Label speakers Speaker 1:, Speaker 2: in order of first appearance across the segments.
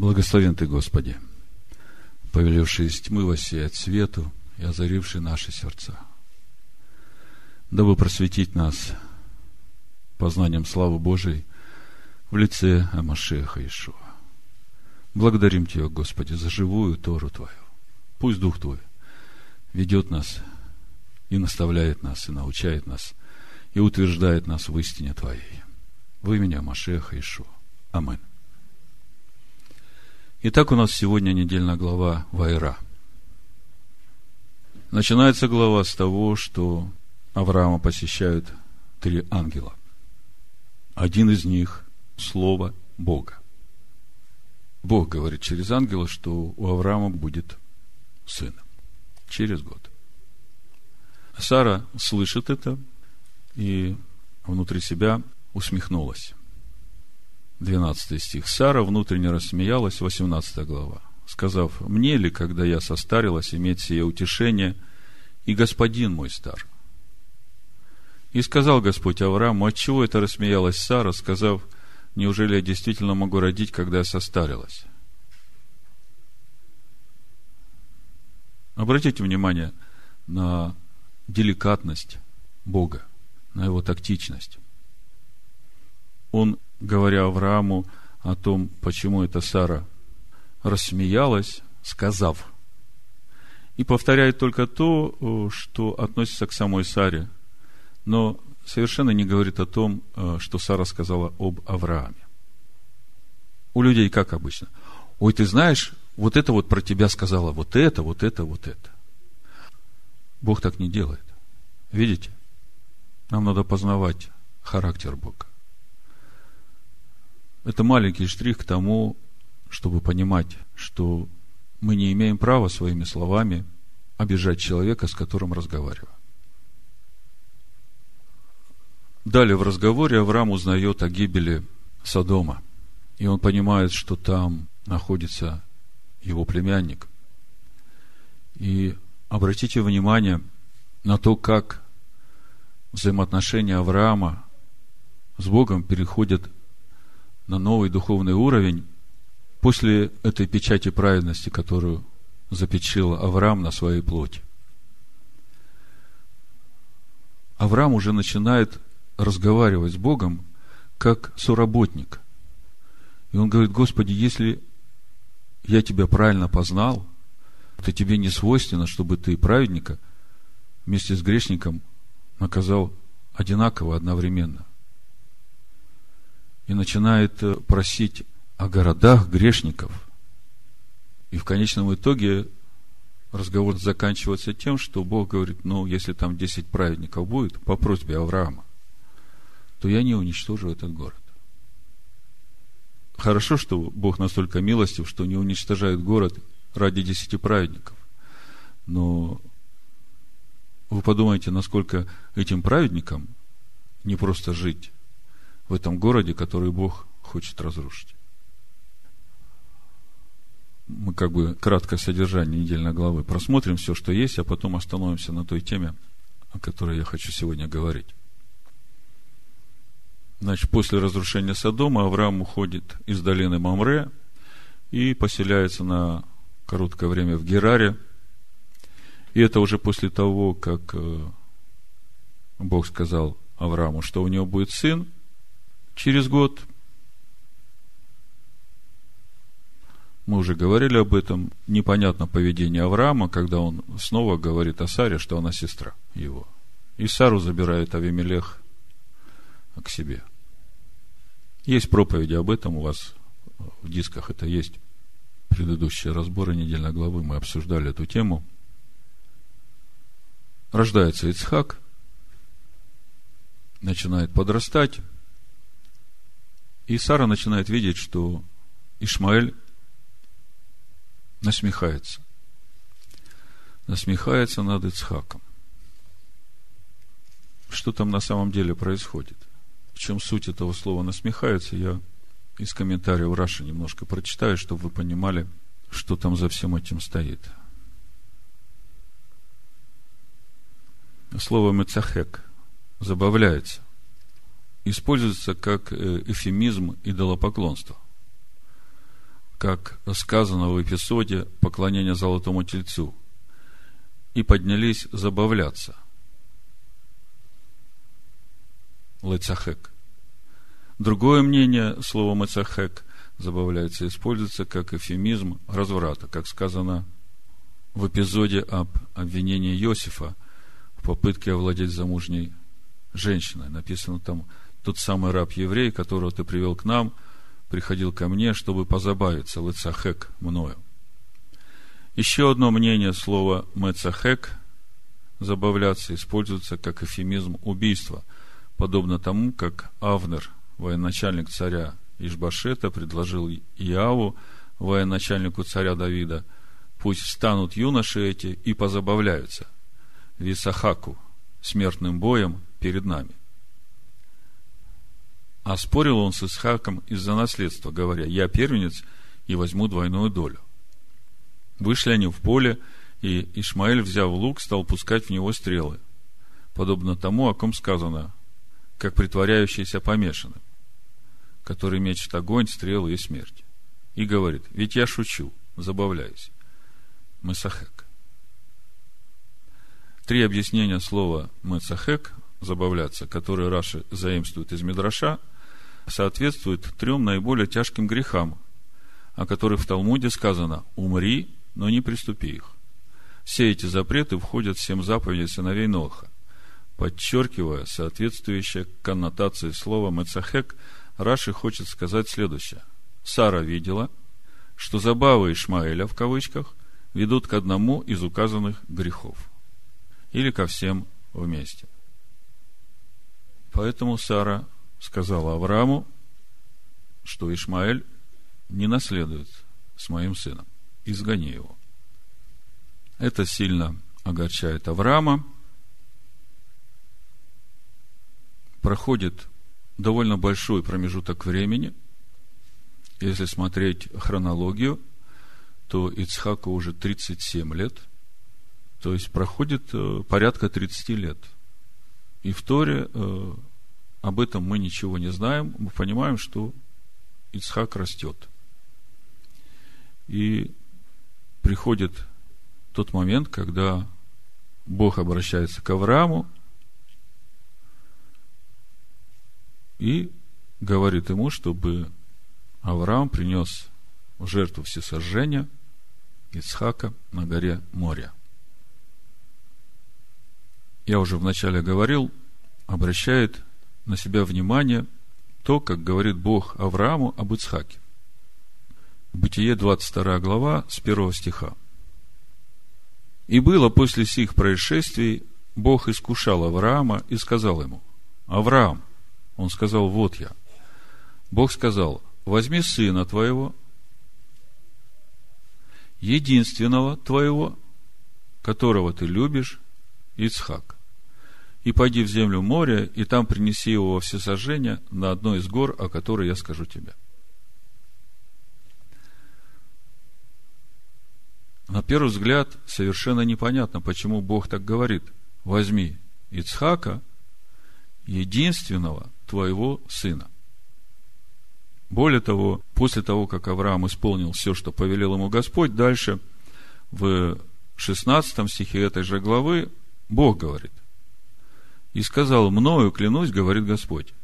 Speaker 1: Благословен Ты, Господи, повеливший из тьмы воссиять свету и озаривший наши сердца, дабы просветить нас познанием славы Божией в лице Амашеха Ишуа. Благодарим Тебя, Господи, за живую Тору Твою. Пусть Дух Твой ведет нас и наставляет нас, и научает нас, и утверждает нас в истине Твоей. Во имя Машеха Ишуа. Амин. Итак, у нас сегодня недельная глава Вайра. Начинается глава с того, что Авраама посещают три ангела. Один из них – Слово Бога. Бог говорит через ангела, что у Авраама будет сын через год. Сара слышит это и внутри себя усмехнулась. 12 стих. Сара внутренне рассмеялась, 18 глава, сказав, «Мне ли, когда я состарилась, иметь сие утешение, и господин мой стар?» И сказал Господь Аврааму, отчего это рассмеялась Сара, сказав, неужели я действительно могу родить, когда я состарилась? Обратите внимание на деликатность Бога, на его тактичность. Он, говоря Аврааму о том, почему эта Сара рассмеялась, сказав, и повторяет только то, что относится к самой Саре, но совершенно не говорит о том, что Сара сказала об Аврааме. У людей как обычно? Ой, ты знаешь, вот это вот про тебя сказала, вот это, вот это, вот это. Бог так не делает. Видите? Нам надо познавать характер Бога. Это маленький штрих к тому, чтобы понимать, что мы не имеем права своими словами обижать человека, с которым разговариваем. Далее в разговоре Авраам узнает о гибели Содома. И он понимает, что там находится его племянник. И обратите внимание на то, как взаимоотношения Авраама с Богом переходят на новый духовный уровень после этой печати праведности, которую запечил Авраам на своей плоти. Авраам уже начинает разговаривать с Богом как соработник. И он говорит, Господи, если я тебя правильно познал, то тебе не свойственно, чтобы ты праведника вместе с грешником наказал одинаково одновременно. И начинает э, просить о городах грешников. И в конечном итоге разговор заканчивается тем, что Бог говорит, ну, если там 10 праведников будет, по просьбе Авраама, то я не уничтожу этот город. Хорошо, что Бог настолько милостив, что не уничтожает город ради десяти праведников. Но вы подумайте, насколько этим праведникам не просто жить в этом городе, который Бог хочет разрушить. Мы как бы краткое содержание недельной главы просмотрим все, что есть, а потом остановимся на той теме, о которой я хочу сегодня говорить. Значит, после разрушения Содома Авраам уходит из долины Мамре и поселяется на короткое время в Гераре. И это уже после того, как э, Бог сказал Аврааму, что у него будет сын через год. Мы уже говорили об этом. Непонятно поведение Авраама, когда он снова говорит о Саре, что она сестра его. И Сару забирает Авимелех к себе. Есть проповеди об этом у вас в дисках, это есть. Предыдущие разборы недельной главы мы обсуждали эту тему. Рождается Ицхак, начинает подрастать, и Сара начинает видеть, что Ишмаэль насмехается. Насмехается над Ицхаком. Что там на самом деле происходит? чем суть этого слова насмехается, я из комментариев Раши немножко прочитаю, чтобы вы понимали, что там за всем этим стоит. Слово «мецахек» забавляется. Используется как э, эфемизм идолопоклонства. как сказано в эпизоде поклонения Золотому Тельцу, и поднялись забавляться. Лецахек. Другое мнение, слово «мецахек» забавляется, используется как эфемизм разврата, как сказано в эпизоде об обвинении Иосифа в попытке овладеть замужней женщиной. Написано там, тот самый раб-еврей, которого ты привел к нам, приходил ко мне, чтобы позабавиться, лыцахек, мною. Еще одно мнение слова «мецахек» забавляться используется как эфемизм убийства, подобно тому, как Авнер, военачальник царя Ишбашета, предложил Иаву, военачальнику царя Давида, пусть встанут юноши эти и позабавляются. Висахаку, смертным боем перед нами. А спорил он с Исхаком из-за наследства, говоря, я первенец и возьму двойную долю. Вышли они в поле, и Ишмаэль, взяв лук, стал пускать в него стрелы, подобно тому, о ком сказано, как притворяющийся помешанным, который мечет огонь, стрелы и смерть. И говорит, ведь я шучу, забавляюсь. Месахек. Три объяснения слова Месахек, забавляться, которые Раши заимствует из Мидраша, соответствуют трем наиболее тяжким грехам, о которых в Талмуде сказано «умри но не приступи их. Все эти запреты входят в семь заповедей сыновей Ноха. Подчеркивая соответствующее коннотации слова «мецахек», Раши хочет сказать следующее. Сара видела, что забавы Ишмаэля, в кавычках, ведут к одному из указанных грехов. Или ко всем вместе. Поэтому Сара сказала Аврааму, что Ишмаэль не наследует с моим сыном изгони его. Это сильно огорчает Авраама. Проходит довольно большой промежуток времени. Если смотреть хронологию, то Ицхаку уже 37 лет. То есть проходит э, порядка 30 лет. И в Торе э, об этом мы ничего не знаем. Мы понимаем, что Ицхак растет. И приходит тот момент, когда Бог обращается к Аврааму и говорит ему, чтобы Авраам принес в жертву всесожжения Ицхака на горе моря. Я уже вначале говорил, обращает на себя внимание то, как говорит Бог Аврааму об Ицхаке. Бытие 22 глава с 1 стиха. И было после сих происшествий, Бог искушал Авраама и сказал ему, Авраам, он сказал, вот я. Бог сказал, возьми сына твоего, единственного твоего, которого ты любишь, Ицхак, и пойди в землю моря, и там принеси его во всесожжение на одной из гор, о которой я скажу тебе. на первый взгляд совершенно непонятно, почему Бог так говорит. Возьми Ицхака, единственного твоего сына. Более того, после того, как Авраам исполнил все, что повелел ему Господь, дальше в 16 стихе этой же главы Бог говорит. И сказал, мною клянусь, говорит Господь,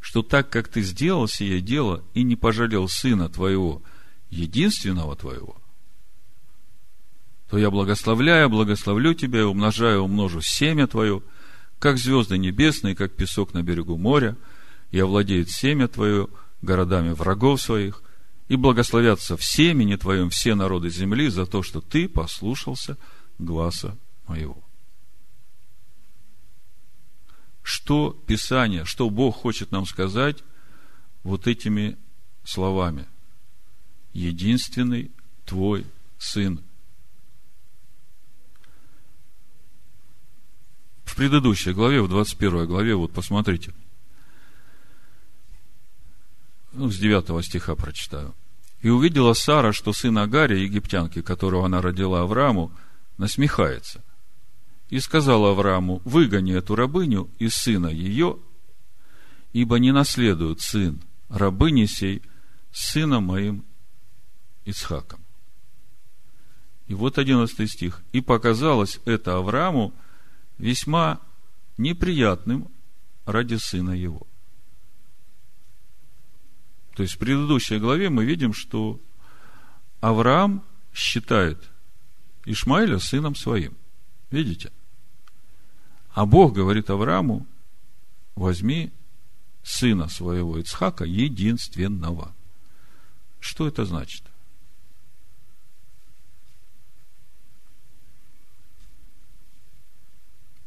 Speaker 1: что так как ты сделал сие дело и не пожалел сына твоего, единственного твоего – то я благословляю, благословлю тебя и умножаю, умножу семя твое, как звезды небесные, как песок на берегу моря, и овладеет семя твое городами врагов своих, и благословятся в семени твоем все народы земли за то, что ты послушался гласа моего. Что Писание, что Бог хочет нам сказать вот этими словами? Единственный твой Сын в предыдущей главе, в 21 главе, вот посмотрите. Ну, с 9 стиха прочитаю. «И увидела Сара, что сын Агария, египтянки, которого она родила Аврааму, насмехается. И сказала Аврааму, выгони эту рабыню и сына ее, ибо не наследует сын рабыни сей сыном моим Ицхаком. И вот 11 стих. «И показалось это Аврааму весьма неприятным ради сына его». То есть в предыдущей главе мы видим, что Авраам считает Ишмаиля сыном своим. Видите? А Бог говорит Аврааму, возьми сына своего Ицхака единственного. Что это значит?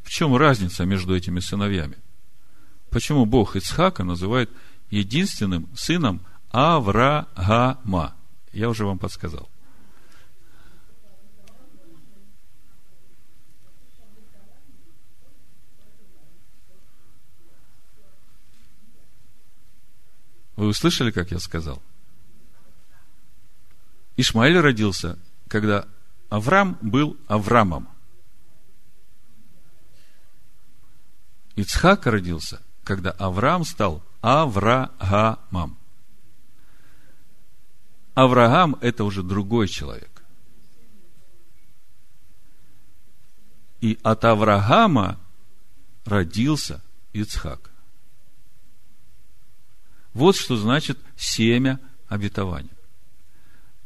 Speaker 1: В чем разница между этими сыновьями? Почему Бог Ицхака называет единственным сыном Авраама? Я уже вам подсказал. Вы услышали, как я сказал? Ишмаэль родился, когда Авраам был Авраамом. Ицхак родился, когда Авраам стал Авраамом. Авраам – это уже другой человек. И от Авраама родился Ицхак. Вот что значит семя обетования.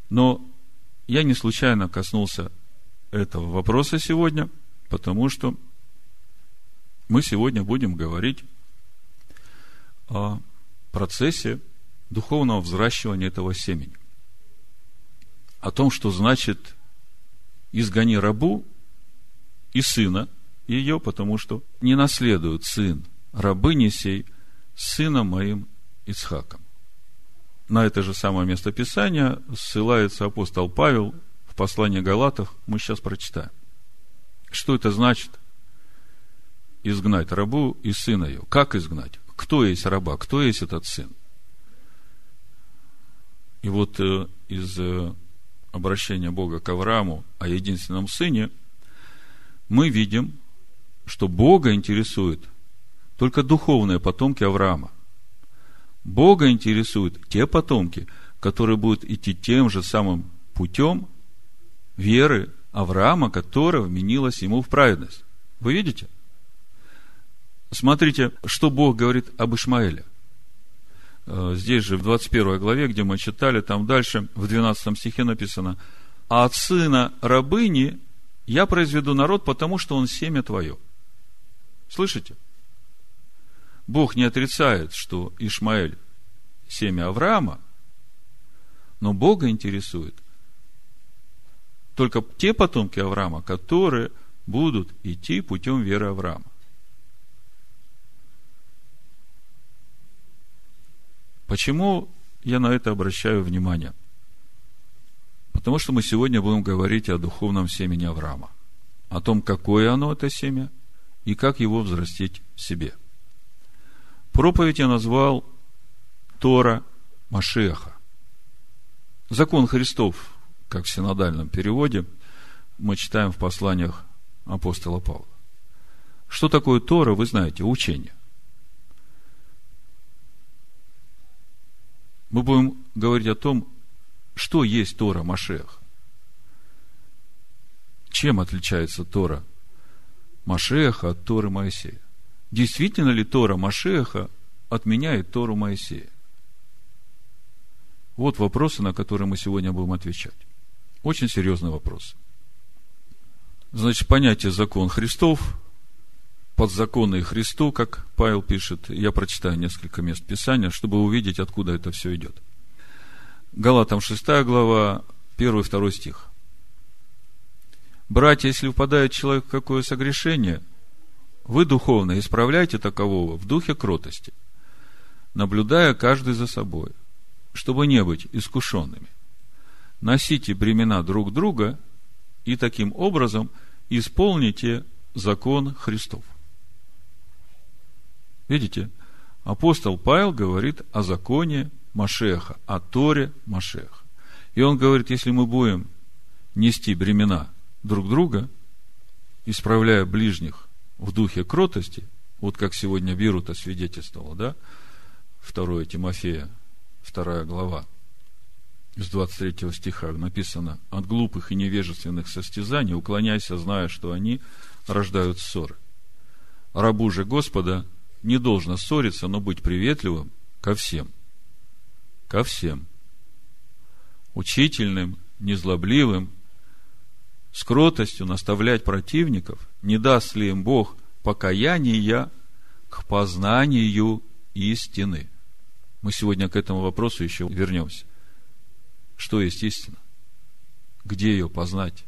Speaker 1: Но я не случайно коснулся этого вопроса сегодня, потому что мы сегодня будем говорить о процессе духовного взращивания этого семени. О том, что значит изгони рабу и сына ее, потому что не наследует сын рабыни сей сына моим Ицхаком. На это же самое место Писания ссылается апостол Павел в послании Галатов. Мы сейчас прочитаем. Что это значит? Изгнать рабу и сына ее. Как изгнать? Кто есть раба? Кто есть этот сын? И вот э, из э, обращения Бога к Аврааму о единственном сыне мы видим, что Бога интересует только духовные потомки Авраама – Бога интересуют те потомки, которые будут идти тем же самым путем веры Авраама, которая вменилась ему в праведность. Вы видите? Смотрите, что Бог говорит об Ишмаэле. Э, здесь же в 21 главе, где мы читали, там дальше, в 12 стихе написано, «А от сына рабыни я произведу народ, потому что он семя твое». Слышите? Бог не отрицает, что Ишмаэль – семя Авраама, но Бога интересует только те потомки Авраама, которые будут идти путем веры Авраама. Почему я на это обращаю внимание? Потому что мы сегодня будем говорить о духовном семени Авраама, о том, какое оно, это семя, и как его взрастить в себе – Проповедь я назвал Тора Машеха. Закон Христов, как в синодальном переводе, мы читаем в посланиях апостола Павла. Что такое Тора, вы знаете, учение. Мы будем говорить о том, что есть Тора Машех. Чем отличается Тора Машеха от Торы Моисея? Действительно ли Тора Машеха отменяет Тору Моисея? Вот вопросы, на которые мы сегодня будем отвечать. Очень серьезный вопрос. Значит, понятие закон Христов, подзаконный Христу, как Павел пишет, я прочитаю несколько мест Писания, чтобы увидеть, откуда это все идет. Галатам 6 глава, 1-2 стих. Братья, если впадает человек в какое согрешение – вы духовно исправляйте такового в духе кротости, наблюдая каждый за собой, чтобы не быть искушенными. Носите бремена друг друга и таким образом исполните закон Христов. Видите, апостол Павел говорит о законе Машеха, о Торе Машеха. И он говорит, если мы будем нести бремена друг друга, исправляя ближних в духе кротости, вот как сегодня Бирута свидетельствовал, да, 2 Тимофея, вторая глава, из 23 стиха написано, от глупых и невежественных состязаний уклоняйся, зная, что они рождают ссоры. Рабу же Господа не должно ссориться, но быть приветливым ко всем. Ко всем. Учительным, незлобливым, с кротостью наставлять противников, не даст ли им Бог покаяния к познанию истины. Мы сегодня к этому вопросу еще вернемся. Что есть истина? Где ее познать?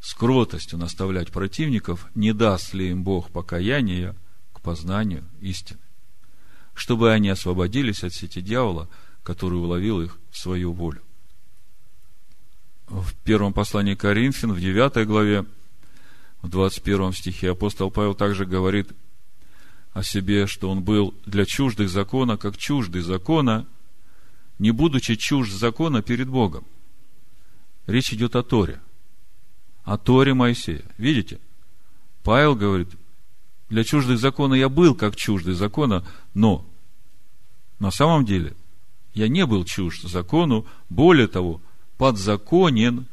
Speaker 1: С кротостью наставлять противников, не даст ли им Бог покаяния к познанию истины, чтобы они освободились от сети дьявола, который уловил их в свою волю. В первом послании Коринфян, в 9 главе, в 21 стихе апостол Павел также говорит о себе, что он был для чуждых закона, как чуждый закона, не будучи чужд закона перед Богом. Речь идет о Торе. О Торе Моисея. Видите? Павел говорит, для чуждых закона я был как чуждый закона, но на самом деле я не был чужд закону, более того, подзаконен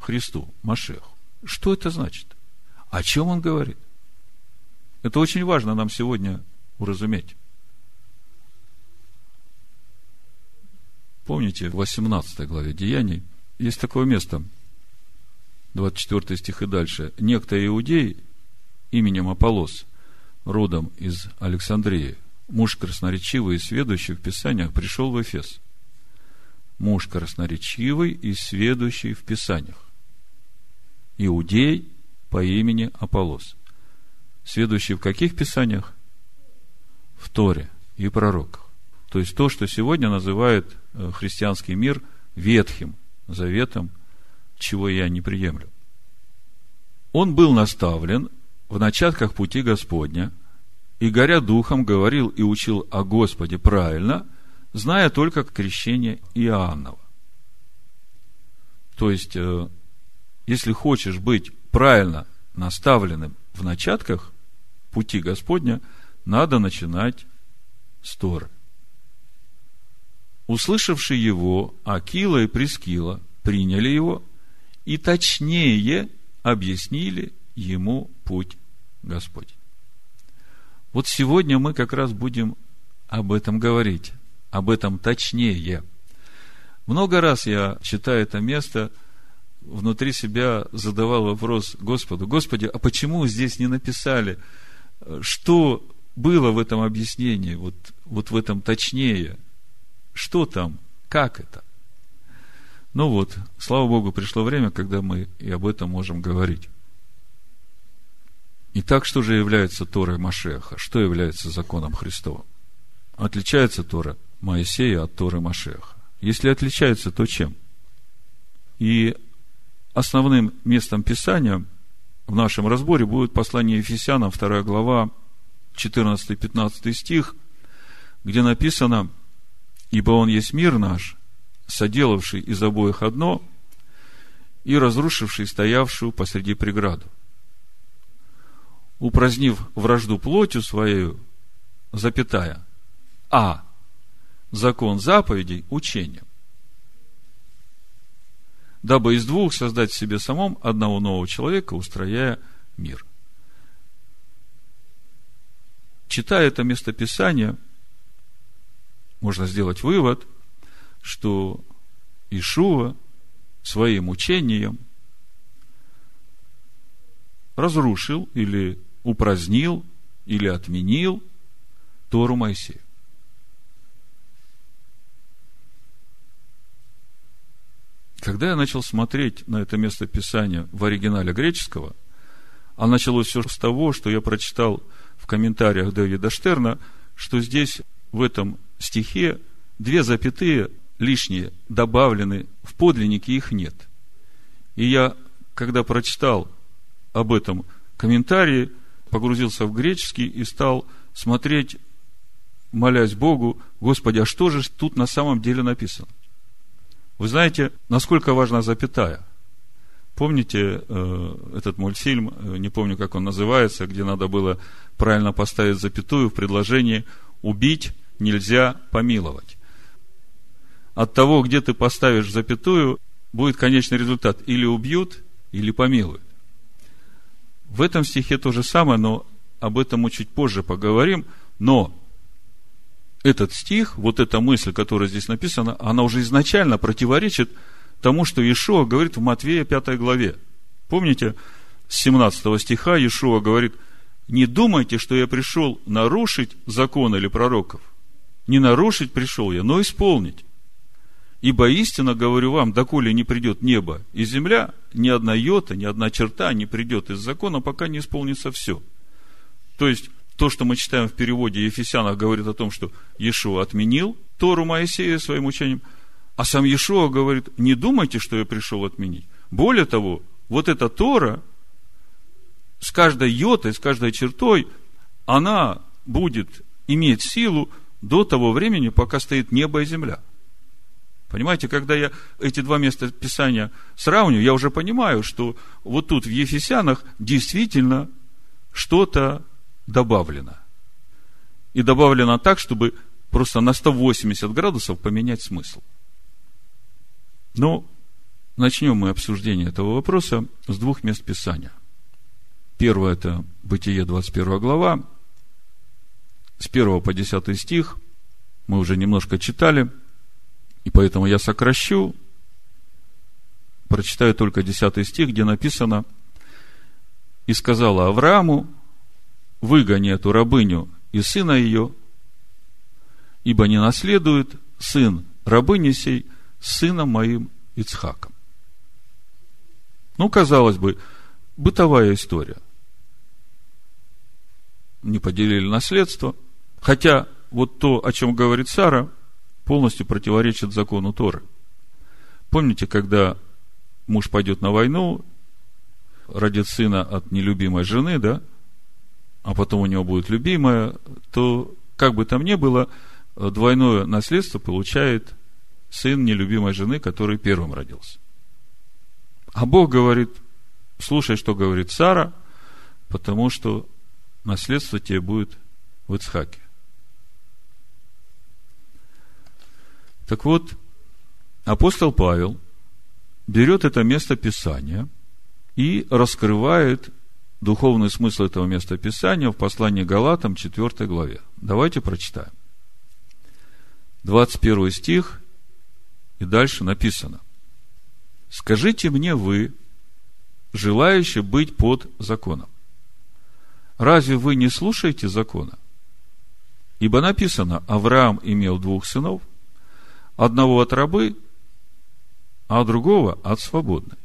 Speaker 1: Христу, Машеху. Что это значит? О чем он говорит? Это очень важно нам сегодня уразуметь. Помните, в 18 главе Деяний есть такое место, 24 стих и дальше. Некто иудей именем Аполос, родом из Александрии, муж красноречивый и сведущий в Писаниях, пришел в Эфес. Муж красноречивый и сведущий в Писаниях. Иудей по имени Аполос. Сведущий в каких Писаниях? В Торе и пророках. То есть то, что сегодня называют э, христианский мир ветхим заветом, чего я не приемлю. Он был наставлен в начатках пути Господня, и, горя духом, говорил и учил о Господе правильно, зная только крещение Иоаннова. То есть, э, если хочешь быть правильно наставленным в начатках пути Господня, надо начинать с Торы. Услышавшие его, Акила и Прескила приняли его и точнее объяснили ему путь Господь. Вот сегодня мы как раз будем об этом говорить, об этом точнее. Много раз я, читая это место, внутри себя задавал вопрос Господу, Господи, а почему здесь не написали, что было в этом объяснении, вот, вот в этом точнее – что там? Как это? Ну вот, слава Богу, пришло время, когда мы и об этом можем говорить. Итак, что же является Торой Машеха? Что является законом Христовым? Отличается Тора Моисея от Торы Машеха. Если отличается, то чем? И основным местом Писания в нашем разборе будет послание Ефесянам, 2 глава, 14-15 стих, где написано – Ибо Он есть мир наш, соделавший из обоих одно и разрушивший стоявшую посреди преграду. Упразднив вражду плотью своею, запятая, а закон заповедей учением, дабы из двух создать в себе самом одного нового человека, устрояя мир. Читая это местописание – можно сделать вывод, что Ишуа своим учением разрушил или упразднил или отменил Тору Моисея. Когда я начал смотреть на это место Писания в оригинале греческого, а началось все с того, что я прочитал в комментариях Дэвида Штерна, что здесь, в этом стихе две запятые лишние добавлены, в подлиннике их нет. И я, когда прочитал об этом комментарии, погрузился в греческий и стал смотреть, молясь Богу, Господи, а что же тут на самом деле написано? Вы знаете, насколько важна запятая? Помните э, этот мультфильм, э, не помню, как он называется, где надо было правильно поставить запятую в предложении «убить нельзя помиловать. от того, где ты поставишь запятую, будет конечный результат. Или убьют, или помилуют. В этом стихе то же самое, но об этом мы чуть позже поговорим. Но этот стих, вот эта мысль, которая здесь написана, она уже изначально противоречит тому, что Иешуа говорит в Матвея 5 главе. Помните, с 17 стиха Иешуа говорит, не думайте, что я пришел нарушить закон или пророков. Не нарушить пришел я, но исполнить. Ибо истинно говорю вам, доколе не придет небо и земля, ни одна йота, ни одна черта не придет из закона, пока не исполнится все. То есть, то, что мы читаем в переводе Ефесянах, говорит о том, что Иешуа отменил Тору Моисея своим учением, а сам Иешуа говорит, не думайте, что я пришел отменить. Более того, вот эта Тора с каждой йотой, с каждой чертой, она будет иметь силу до того времени, пока стоит небо и земля. Понимаете, когда я эти два места Писания сравниваю, я уже понимаю, что вот тут в Ефесянах действительно что-то добавлено. И добавлено так, чтобы просто на 180 градусов поменять смысл. Но начнем мы обсуждение этого вопроса с двух мест Писания. Первое – это Бытие, 21 глава, с 1 по 10 стих. Мы уже немножко читали, и поэтому я сокращу, прочитаю только 10 стих, где написано «И сказала Аврааму, выгони эту рабыню и сына ее, ибо не наследует сын рабыни сей сыном моим Ицхаком. Ну, казалось бы, бытовая история. Не поделили наследство. Хотя вот то, о чем говорит Сара, полностью противоречит закону Торы. Помните, когда муж пойдет на войну, родит сына от нелюбимой жены, да, а потом у него будет любимая, то, как бы там ни было, двойное наследство получает сын нелюбимой жены, который первым родился. А Бог говорит, слушай, что говорит Сара, потому что наследство тебе будет в Ицхаке. Так вот, апостол Павел берет это место Писания и раскрывает духовный смысл этого места Писания в послании Галатам 4 главе. Давайте прочитаем. 21 стих и дальше написано. Скажите мне вы, желающие быть под законом, разве вы не слушаете закона? Ибо написано, Авраам имел двух сынов, одного от рабы, а другого от свободной.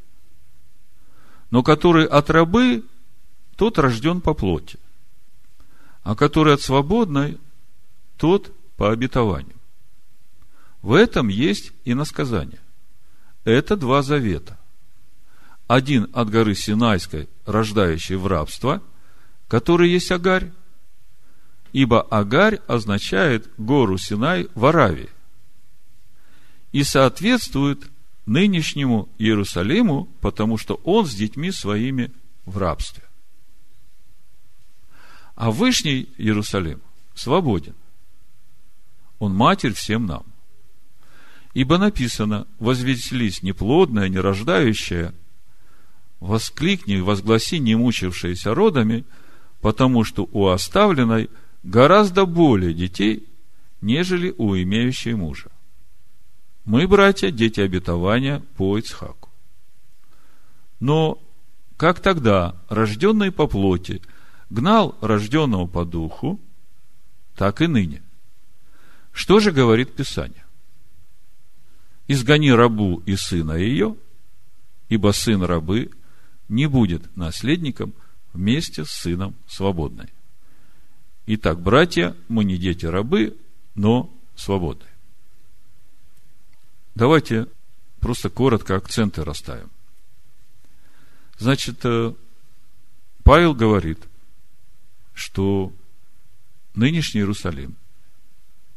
Speaker 1: Но который от рабы, тот рожден по плоти, а который от свободной, тот по обетованию. В этом есть и насказание. Это два завета. Один от горы Синайской, рождающей в рабство, который есть Агарь, ибо Агарь означает гору Синай в Аравии и соответствует нынешнему Иерусалиму, потому что он с детьми своими в рабстве. А Вышний Иерусалим свободен. Он матерь всем нам. Ибо написано, возвеселись неплодная, нерождающая, воскликни, возгласи не мучившиеся родами, потому что у оставленной гораздо более детей, нежели у имеющей мужа. Мы, братья, дети обетования по Ицхаку. Но как тогда рожденный по плоти гнал рожденного по духу, так и ныне. Что же говорит Писание? изгони рабу и сына ее, ибо сын рабы не будет наследником вместе с сыном свободной. Итак, братья, мы не дети рабы, но свободны. Давайте просто коротко акценты расставим. Значит, э, Павел говорит, что нынешний Иерусалим,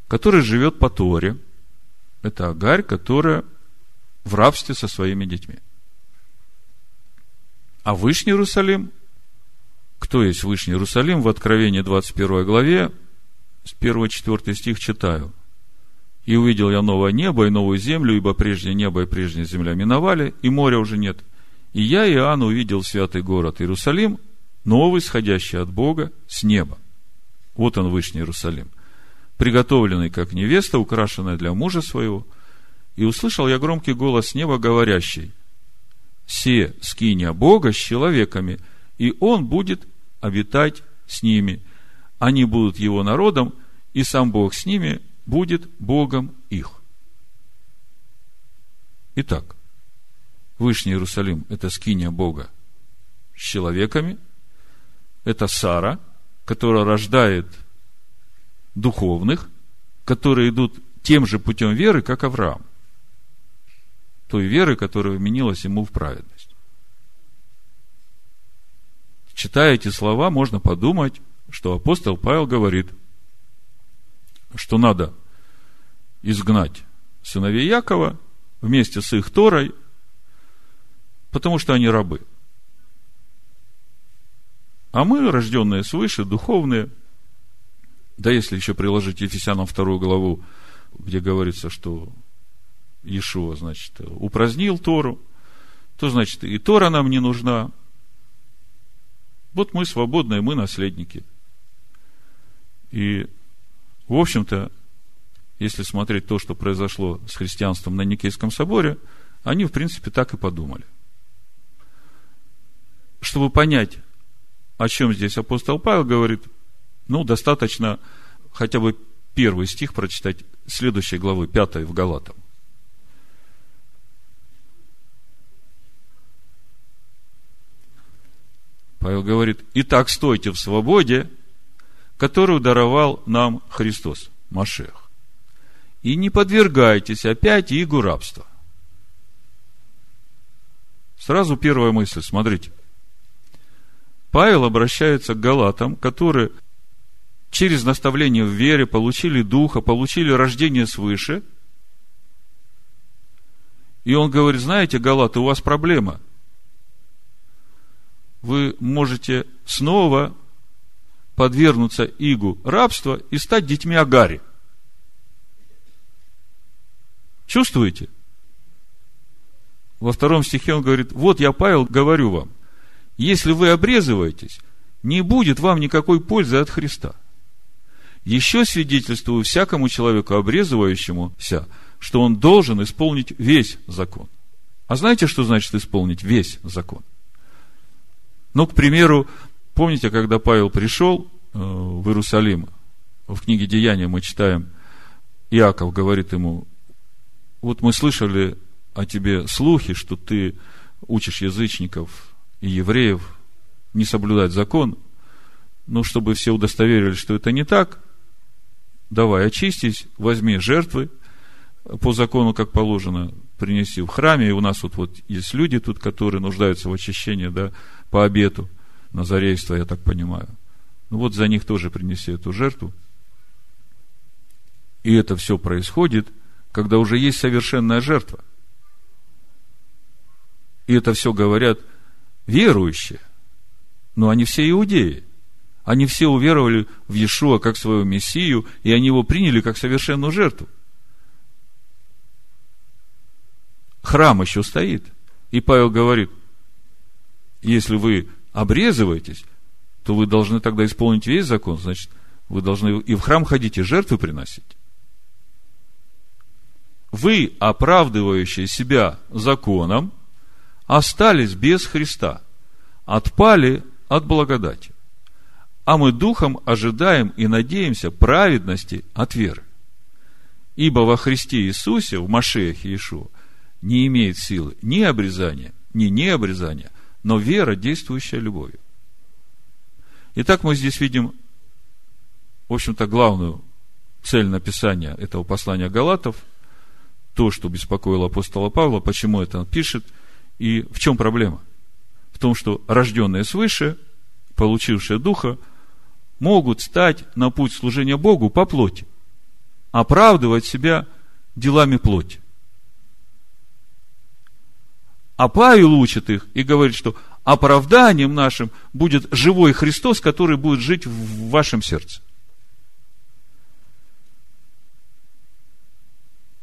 Speaker 1: который живет по Торе, это Агарь, которая в рабстве со своими детьми. А Вышний Иерусалим, кто есть Вышний Иерусалим, в Откровении 21 главе, с 1-4 стих читаю. И увидел я новое небо и новую землю, ибо прежнее небо и прежняя земля миновали, и моря уже нет. И я, Иоанн, увидел святый город Иерусалим, новый, сходящий от Бога с неба. Вот он, Вышний Иерусалим, приготовленный как невеста, украшенная для мужа своего. И услышал я громкий голос неба, говорящий, «Се скиня Бога с человеками, и Он будет обитать с ними. Они будут Его народом, и сам Бог с ними будет Богом их». Итак, Вышний Иерусалим – это скиния Бога с человеками, это Сара, которая рождает духовных, которые идут тем же путем веры, как Авраам. Той веры, которая вменилась ему в праведность. Читая эти слова, можно подумать, что апостол Павел говорит, что надо изгнать сыновей Якова вместе с их Торой, потому что они рабы – а мы, рожденные свыше, духовные, да если еще приложить Ефесянам вторую главу, где говорится, что Иешуа, значит, упразднил Тору, то, значит, и Тора нам не нужна. Вот мы свободные, мы наследники. И, в общем-то, если смотреть то, что произошло с христианством на Никейском соборе, они, в принципе, так и подумали. Чтобы понять, о чем здесь апостол Павел говорит, ну, достаточно хотя бы первый стих прочитать следующей главы, пятой в Галатам. Павел говорит, «Итак, стойте в свободе, которую даровал нам Христос, Машех, и не подвергайтесь опять игу рабства». Сразу первая мысль, смотрите – Павел обращается к галатам, которые через наставление в вере получили духа, получили рождение свыше. И он говорит, знаете, галаты, у вас проблема. Вы можете снова подвергнуться игу рабства и стать детьми Агари. Чувствуете? Во втором стихе он говорит, вот я, Павел, говорю вам, если вы обрезываетесь, не будет вам никакой пользы от Христа. Еще свидетельствую всякому человеку, обрезывающемуся, что он должен исполнить весь закон. А знаете, что значит исполнить весь закон? Ну, к примеру, помните, когда Павел пришел э, в Иерусалим, в книге Деяния мы читаем, Иаков говорит ему, вот мы слышали о тебе слухи, что ты учишь язычников и евреев не соблюдать закон, но чтобы все удостоверились, что это не так, давай очистись, возьми жертвы по закону, как положено, принеси в храме, и у нас вот, вот есть люди тут, которые нуждаются в очищении, да, по обету, назарейства, я так понимаю. Ну вот за них тоже принеси эту жертву. И это все происходит, когда уже есть совершенная жертва. И это все говорят – верующие, но они все иудеи. Они все уверовали в Иешуа как своего Мессию, и они его приняли как совершенную жертву. Храм еще стоит. И Павел говорит, если вы обрезываетесь, то вы должны тогда исполнить весь закон, значит, вы должны и в храм ходить, и жертвы приносить. Вы, оправдывающие себя законом, остались без Христа, отпали от благодати. А мы духом ожидаем и надеемся праведности от веры. Ибо во Христе Иисусе, в Машеях Иешуа, не имеет силы ни обрезания, ни необрезания, но вера, действующая любовью. Итак, мы здесь видим, в общем-то, главную цель написания этого послания Галатов, то, что беспокоило апостола Павла, почему это он пишет – и в чем проблема? В том, что рожденные свыше, получившие Духа, могут стать на путь служения Богу по плоти, оправдывать себя делами плоти. А Павел учит их и говорит, что оправданием нашим будет живой Христос, который будет жить в вашем сердце.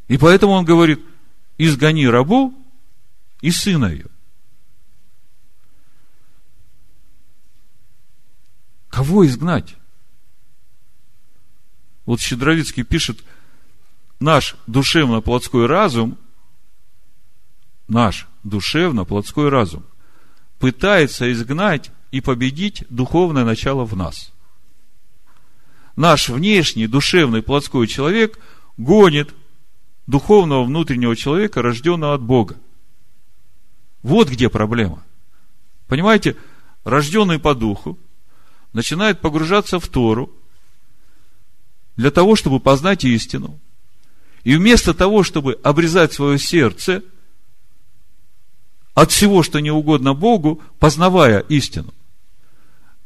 Speaker 1: И поэтому он говорит, изгони рабу и сына ее. Кого изгнать? Вот Щедровицкий пишет, наш душевно-плотской разум, наш душевно-плотской разум пытается изгнать и победить духовное начало в нас. Наш внешний душевный плотской человек гонит духовного внутреннего человека, рожденного от Бога. Вот где проблема. Понимаете, рожденный по духу начинает погружаться в Тору для того, чтобы познать истину. И вместо того, чтобы обрезать свое сердце от всего, что не угодно Богу, познавая истину,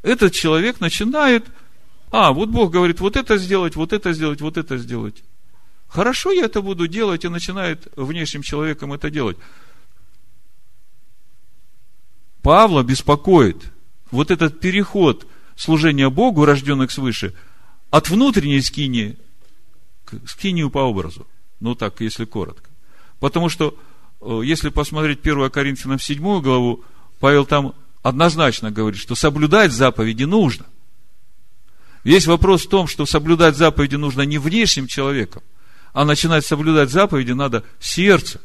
Speaker 1: этот человек начинает, а, вот Бог говорит, вот это сделать, вот это сделать, вот это сделать. Хорошо, я это буду делать, и начинает внешним человеком это делать. Павла беспокоит вот этот переход служения Богу, рожденных свыше, от внутренней скинии к скинию по образу. Ну так, если коротко. Потому что, э, если посмотреть 1 Коринфянам 7 главу, Павел там однозначно говорит, что соблюдать заповеди нужно. Весь вопрос в том, что соблюдать заповеди нужно не внешним человеком, а начинать соблюдать заповеди надо сердцем.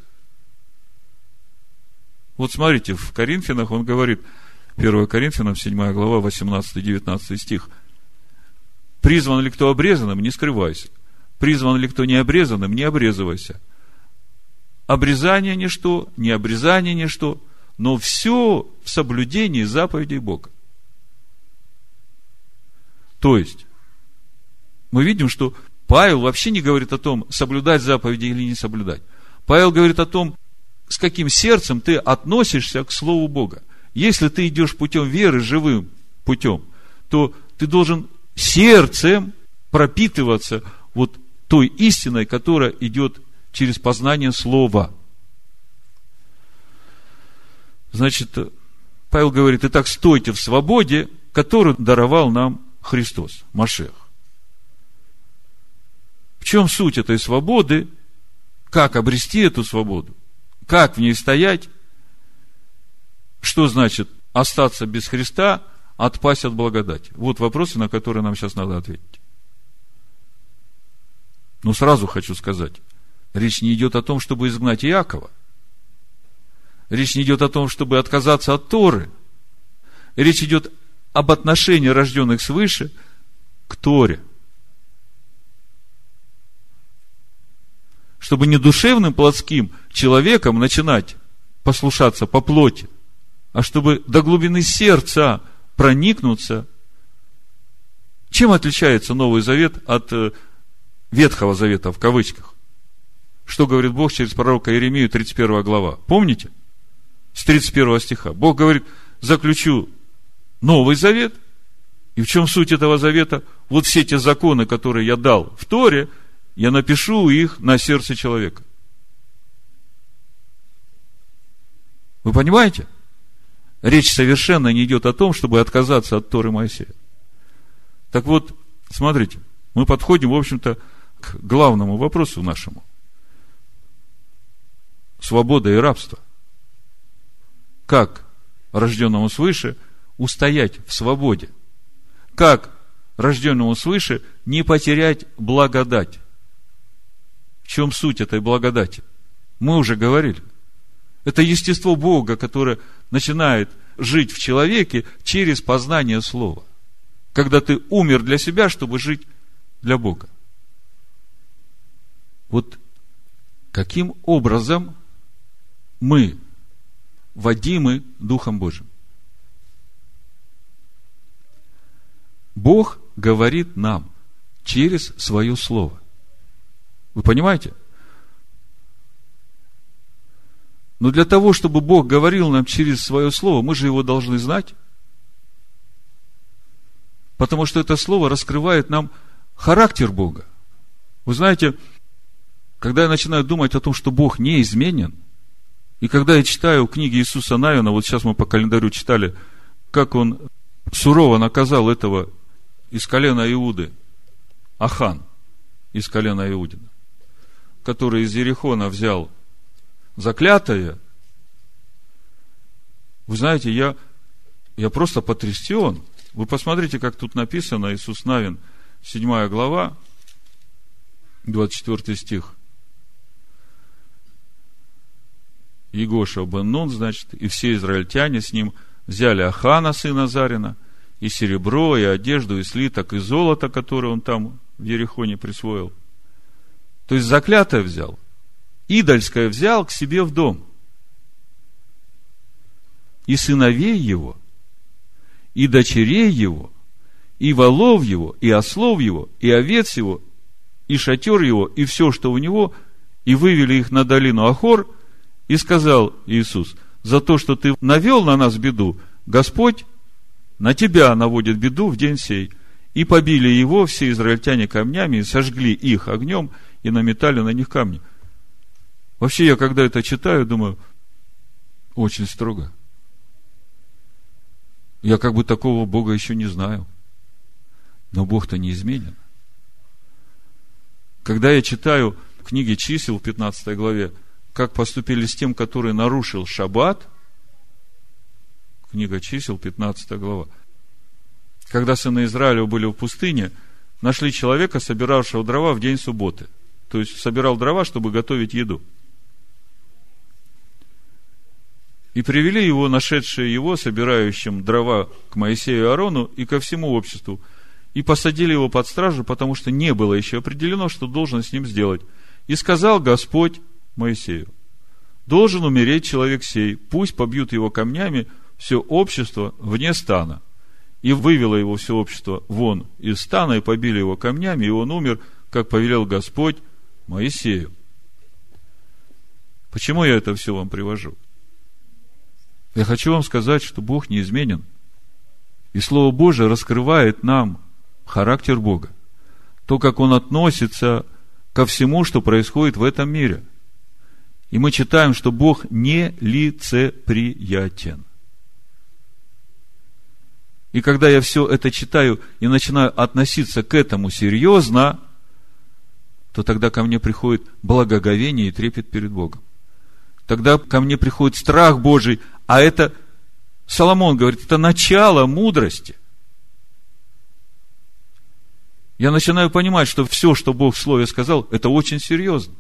Speaker 1: Вот смотрите, в Коринфянах он говорит, 1 Коринфянам, 7 глава, 18-19 стих. Призван ли кто обрезанным, не скрывайся. Призван ли кто не обрезанным, не обрезывайся. Обрезание ничто, не обрезание ничто, но все в соблюдении заповедей Бога. То есть, мы видим, что Павел вообще не говорит о том, соблюдать заповеди или не соблюдать. Павел говорит о том, с каким сердцем ты относишься к Слову Бога. Если ты идешь путем веры, живым путем, то ты должен сердцем пропитываться вот той истиной, которая идет через познание Слова. Значит, Павел говорит, итак, стойте в свободе, которую даровал нам Христос, Машех. В чем суть этой свободы? Как обрести эту свободу? Как в ней стоять? Что значит остаться без Христа, отпасть от благодати? Вот вопросы, на которые нам сейчас надо ответить. Но сразу хочу сказать, речь не идет о том, чтобы изгнать Иакова. Речь не идет о том, чтобы отказаться от Торы. Речь идет об отношении рожденных свыше к Торе – чтобы не душевным плотским человеком начинать послушаться по плоти, а чтобы до глубины сердца проникнуться. Чем отличается Новый Завет от э, Ветхого Завета в кавычках? Что говорит Бог через пророка Иеремию, 31 глава? Помните? С 31 стиха. Бог говорит, заключу Новый Завет. И в чем суть этого завета? Вот все те законы, которые я дал в Торе – я напишу их на сердце человека. Вы понимаете? Речь совершенно не идет о том, чтобы отказаться от Торы Моисея. Так вот, смотрите, мы подходим, в общем-то, к главному вопросу нашему. Свобода и рабство. Как рожденному свыше устоять в свободе? Как рожденному свыше не потерять благодать? чем суть этой благодати? Мы уже говорили. Это естество Бога, которое начинает жить в человеке через познание Слова. Когда ты умер для себя, чтобы жить для Бога. Вот каким образом мы водимы Духом Божьим? Бог говорит нам через свое Слово. Вы понимаете? Но для того, чтобы Бог говорил нам через свое слово, мы же его должны знать. Потому что это слово раскрывает нам характер Бога. Вы знаете, когда я начинаю думать о том, что Бог не изменен, и когда я читаю книги Иисуса Навина, вот сейчас мы по календарю читали, как он сурово наказал этого из колена Иуды, Ахан из колена Иудина. который из Ерехона взял заклятое, вы знаете, я, я просто потрясен. Вы посмотрите, как тут написано, Иисус Навин, 7 глава, 24 стих. Егоша бен Нун, значит, и все израильтяне с ним взяли Ахана, сына Зарина, и серебро, и одежду, и слиток, и золото, которое он там в Ерехоне присвоил. То есть заклятое взял. Идольское взял к себе в дом. И сыновей его, и дочерей его, и волов его, и ослов его, и овец его, и шатер его, и все, что у него, и вывели их на долину Ахор, и сказал Иисус, за то, что ты навел на нас беду, Господь на тебя наводит беду в день сей. И побили его все израильтяне камнями, и сожгли их огнем, и наметали на них камни. Вообще, я когда это читаю, думаю, очень строго. Я как бы такого Бога еще не знаю. Но Бог-то не изменен. Когда я читаю книги чисел в 15 главе, как поступили с тем, который нарушил шаббат, книга чисел, 15 глава, когда сыны Израиля были в пустыне, нашли человека, собиравшего дрова в день субботы. То есть, собирал дрова, чтобы готовить еду. И привели его, нашедшие его, собирающим дрова к Моисею и Аарону и ко всему обществу, и посадили его под стражу, потому что не было еще определено, что должен с ним сделать. И сказал Господь Моисею, должен умереть человек сей, пусть побьют его камнями все общество вне стана. И вывело его все общество вон из стана, и побили его камнями, и он умер, как повелел Господь Моисею. Почему я это все вам привожу? Я хочу вам сказать, что Бог неизменен. И Слово Божие раскрывает нам характер Бога. То, как Он относится ко всему, что происходит в этом мире. И мы читаем, что Бог не лицеприятен. И когда я все это читаю и начинаю относиться к этому серьезно, то тогда ко мне приходит благоговение и трепет перед Богом. Тогда ко мне приходит страх Божий, а это, Соломон говорит, это начало мудрости. Я начинаю понимать, что все, что Бог в Слове сказал, это очень серьезно.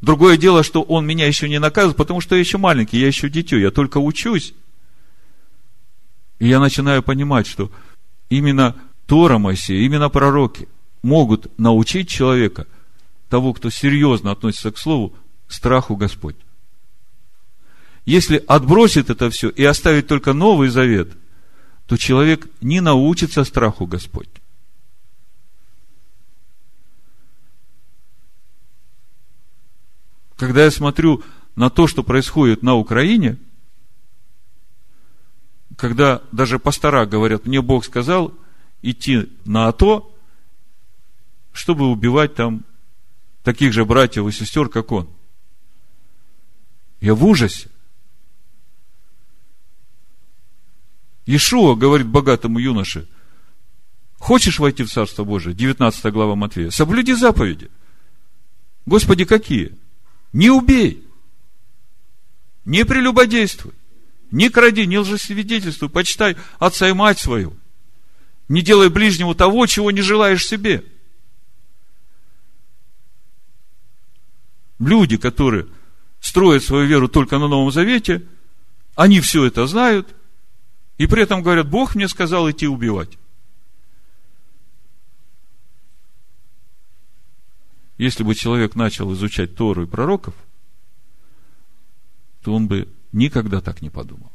Speaker 1: Другое дело, что Он меня еще не наказывает, потому что я еще маленький, я еще дитё, я только учусь. И я начинаю понимать, что именно Тора Моисея, именно пророки могут научить человека, того, кто серьезно относится к Слову, страху Господь. Если отбросит это все и оставит только Новый Завет, то человек не научится страху Господь. Когда я смотрю на то, что происходит на Украине, когда даже пастора говорят, мне Бог сказал идти на АТО, чтобы убивать там таких же братьев и сестер, как он. Я в ужасе. Иешуа говорит богатому юноше, хочешь войти в Царство Божие? 19 глава Матвея. Соблюди заповеди. Господи, какие? Не убей. Не прелюбодействуй. Не кради, не лжесвидетельствуй. Почитай отца и мать свою. Не делай ближнему того, чего не желаешь себе. Люди, которые строят свою веру только на Новом Завете, они все это знают – и при этом говорят, Бог мне сказал идти убивать. Если бы человек начал изучать Тору и пророков, то он бы никогда так не подумал.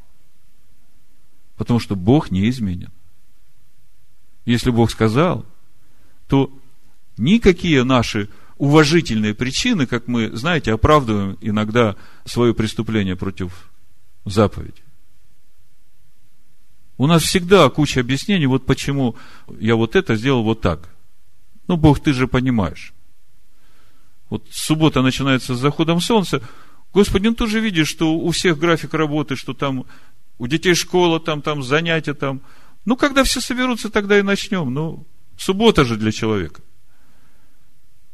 Speaker 1: Потому что Бог не изменен. Если Бог сказал, то никакие наши уважительные причины, как мы, знаете, оправдываем иногда свое преступление против заповеди. У нас всегда куча объяснений, вот почему я вот это сделал вот так. Ну, Бог, ты же понимаешь. Вот суббота начинается с заходом солнца. Господи, ну ты же видишь, что у всех график работы, что там у детей школа, там, там занятия, там. Ну, когда все соберутся, тогда и начнем. Ну, суббота же для человека.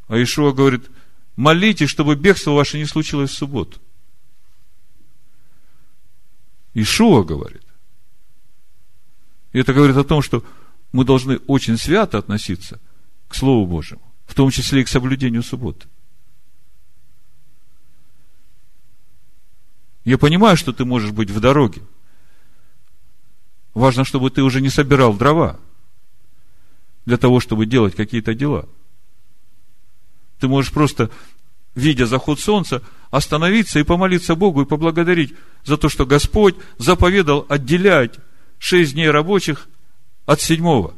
Speaker 1: А Ишуа говорит, молитесь, чтобы бегство ваше не случилось в субботу. Ишуа говорит. Это говорит о том, что мы должны очень свято относиться к Слову Божьему, в том числе и к соблюдению субботы. Я понимаю, что ты можешь быть в дороге. Важно, чтобы ты уже не собирал дрова для того, чтобы делать какие-то дела. Ты можешь просто, видя заход солнца, остановиться и помолиться Богу и поблагодарить за то, что Господь заповедал отделять шесть дней рабочих от седьмого.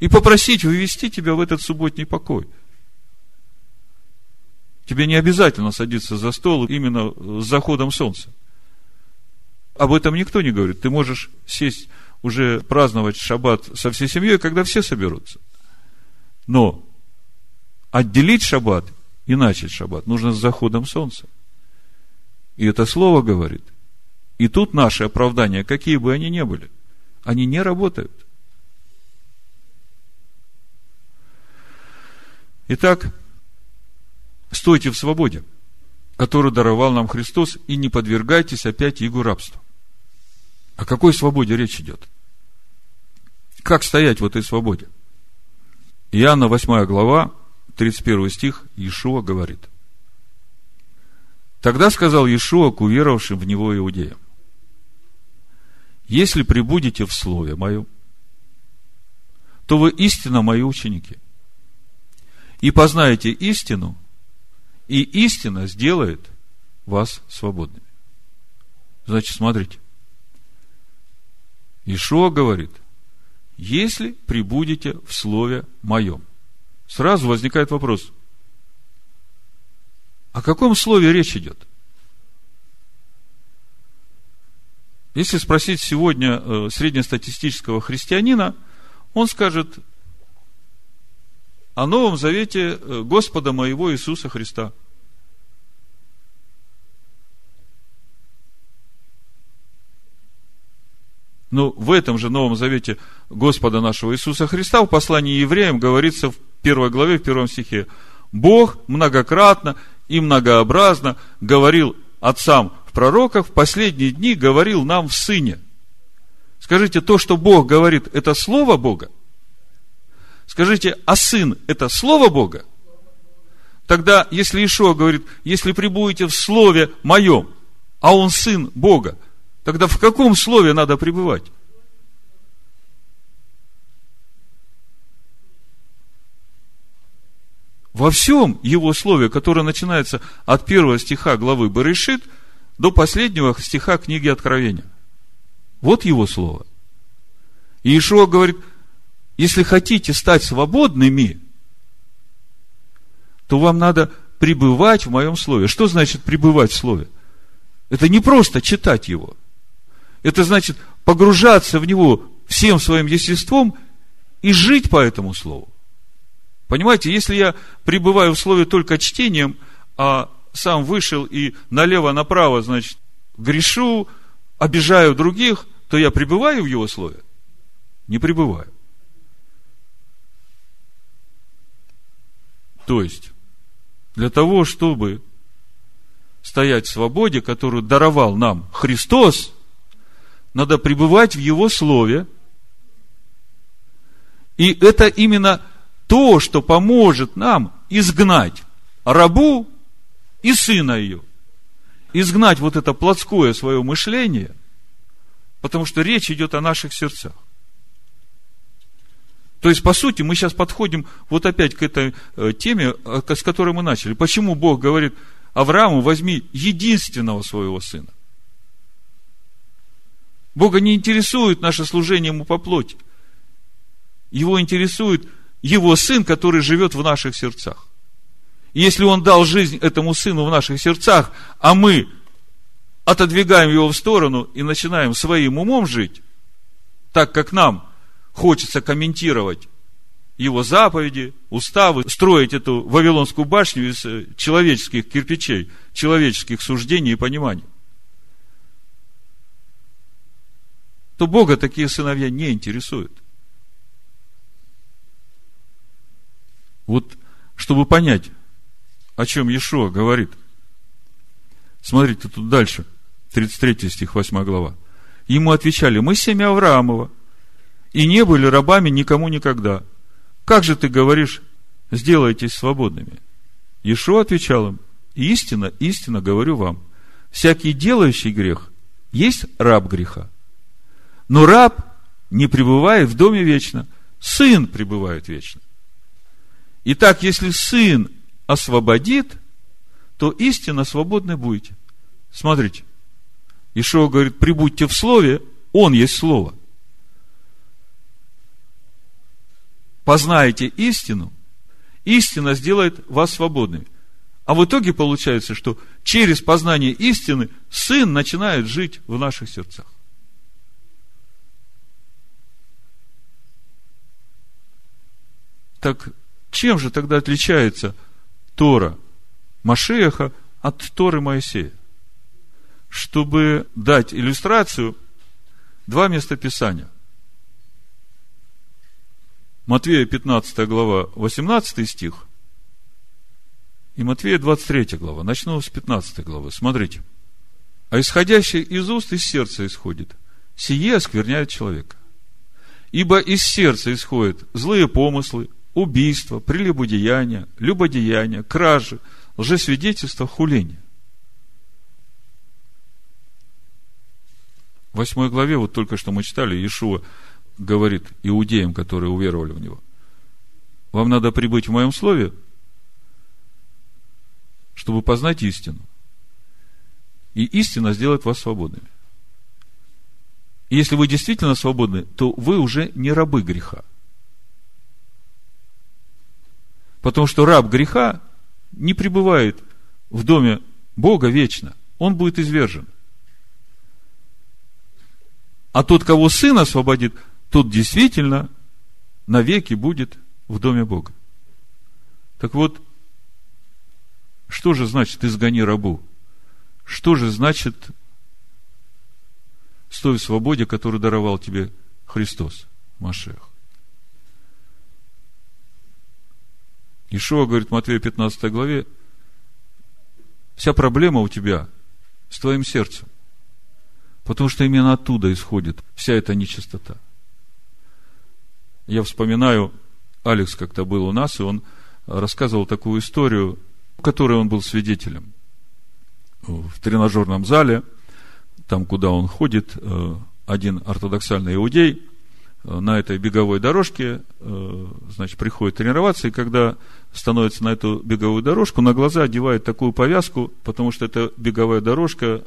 Speaker 1: И попросить вывести тебя в этот субботний покой. Тебе не обязательно садиться за стол именно с заходом солнца. Об этом никто не говорит. Ты можешь сесть уже праздновать шаббат со всей семьей, когда все соберутся. Но отделить шаббат и начать шаббат нужно с заходом солнца. И это слово говорит. И тут наши оправдания, какие бы они ни были, они не работают. Итак, стойте в свободе, которую даровал нам Христос, и не подвергайтесь опять игу рабства. О какой свободе речь идет? Как стоять в этой свободе? Иоанна 8 глава, 31 стих, Иешуа говорит. Тогда сказал Иешуа к уверовавшим в Него иудеям. Если прибудете в Слове Моем, то вы истинно мои ученики. И познаете истину, и истина сделает вас свободными. Значит, смотрите. Ишуа говорит, если прибудете в Слове Моем. Сразу возникает вопрос, о каком слове речь идет? Если спросить сегодня э, среднестатистического христианина, он скажет о Новом Завете э, Господа моего Иисуса Христа. Но в этом же Новом Завете Господа нашего Иисуса Христа в послании евреям говорится в первой главе, в первом стихе. Бог многократно и многообразно говорил отцам пророках, в последние дни говорил нам в Сыне. Скажите, то, что Бог говорит, это Слово Бога? Скажите, а Сын – это Слово Бога? Тогда, если Ишуа говорит, если прибудете в Слове Моем, а Он Сын Бога, тогда в каком Слове надо пребывать? во всем его слове, которое начинается от первого стиха главы Барышит до последнего стиха книги Откровения. Вот его слово. И Иешуа говорит, если хотите стать свободными, то вам надо пребывать в моем слове. Что значит пребывать в слове? Это не просто читать его. Это значит погружаться в него всем своим естеством и жить по этому слову. Понимаете, если я пребываю в слове только чтением, а сам вышел и налево-направо, значит, грешу, обижаю других, то я пребываю в его слове? Не пребываю. То есть, для того, чтобы стоять в свободе, которую даровал нам Христос, надо пребывать в Его Слове. И это именно то, что поможет нам изгнать рабу и сына ее. Изгнать вот это плотское свое мышление, потому что речь идет о наших сердцах. То есть, по сути, мы сейчас подходим вот опять к этой э, теме, э, с которой мы начали. Почему Бог говорит Аврааму, возьми единственного своего сына. Бога не интересует наше служение ему по плоти. Его интересует его сын, который живет в наших сердцах. Если он дал жизнь этому сыну в наших сердцах, а мы отодвигаем его в сторону и начинаем своим умом жить, так как нам хочется комментировать его заповеди, уставы, строить эту Вавилонскую башню из э, человеческих кирпичей, человеческих суждений и пониманий, то Бога такие сыновья не интересуют. Вот, чтобы понять, о чем Иешуа говорит. Смотрите, тут дальше, 33 стих, 8 глава. Ему отвечали, мы семя Авраамова, и не были рабами никому никогда. Как же ты говоришь, сделайтесь свободными? Иешуа отвечал им, истина, истина говорю вам, всякий делающий грех есть раб греха. Но раб не пребывает в доме вечно, сын пребывает вечно. Итак, если сын освободит, то истинно свободны будете. Смотрите, Ишуа говорит, прибудьте в слове, он есть слово. Познаете истину, истина сделает вас свободными. А в итоге получается, что через познание истины Сын начинает жить в наших сердцах. Так чем же тогда отличается Тора Машеха от Торы Моисея? Чтобы дать иллюстрацию, два места Писания. Матвея 15 глава, 18 стих, и Матвея 23 глава. Начну с 15 главы. Смотрите. А исходящее из уст из сердца исходит. Сие оскверняет человека. Ибо из сердца исходят злые помыслы, убийства, прелюбодеяния, любодеяния, кражи, лжесвидетельства, хуления. В восьмой главе, вот только что мы читали, Иешуа говорит иудеям, которые уверовали в Него. Вам надо прибыть в моем слове, чтобы познать истину. И истина сделает вас свободными. И если вы действительно свободны, то вы уже не рабы греха. Потому что раб греха не пребывает в доме Бога вечно. Он будет извержен. А тот, кого Сын освободит, тот действительно навеки будет в доме Бога. Так вот, что же значит изгони рабу? Что же значит с той свободе, которую даровал тебе Христос, Машех? Ишуа говорит Матвея 15 главе, вся проблема у тебя с твоим сердцем. Потому что именно оттуда исходит вся эта нечистота. Я вспоминаю, Алекс как-то был у нас, и он рассказывал такую историю, которой он был свидетелем. В тренажерном зале, там, куда он ходит, э, один ортодоксальный иудей на этой беговой дорожке, э, значит, приходит тренироваться, и когда становится на эту беговую дорожку, на глаза одевает такую повязку, потому что эта беговая дорожка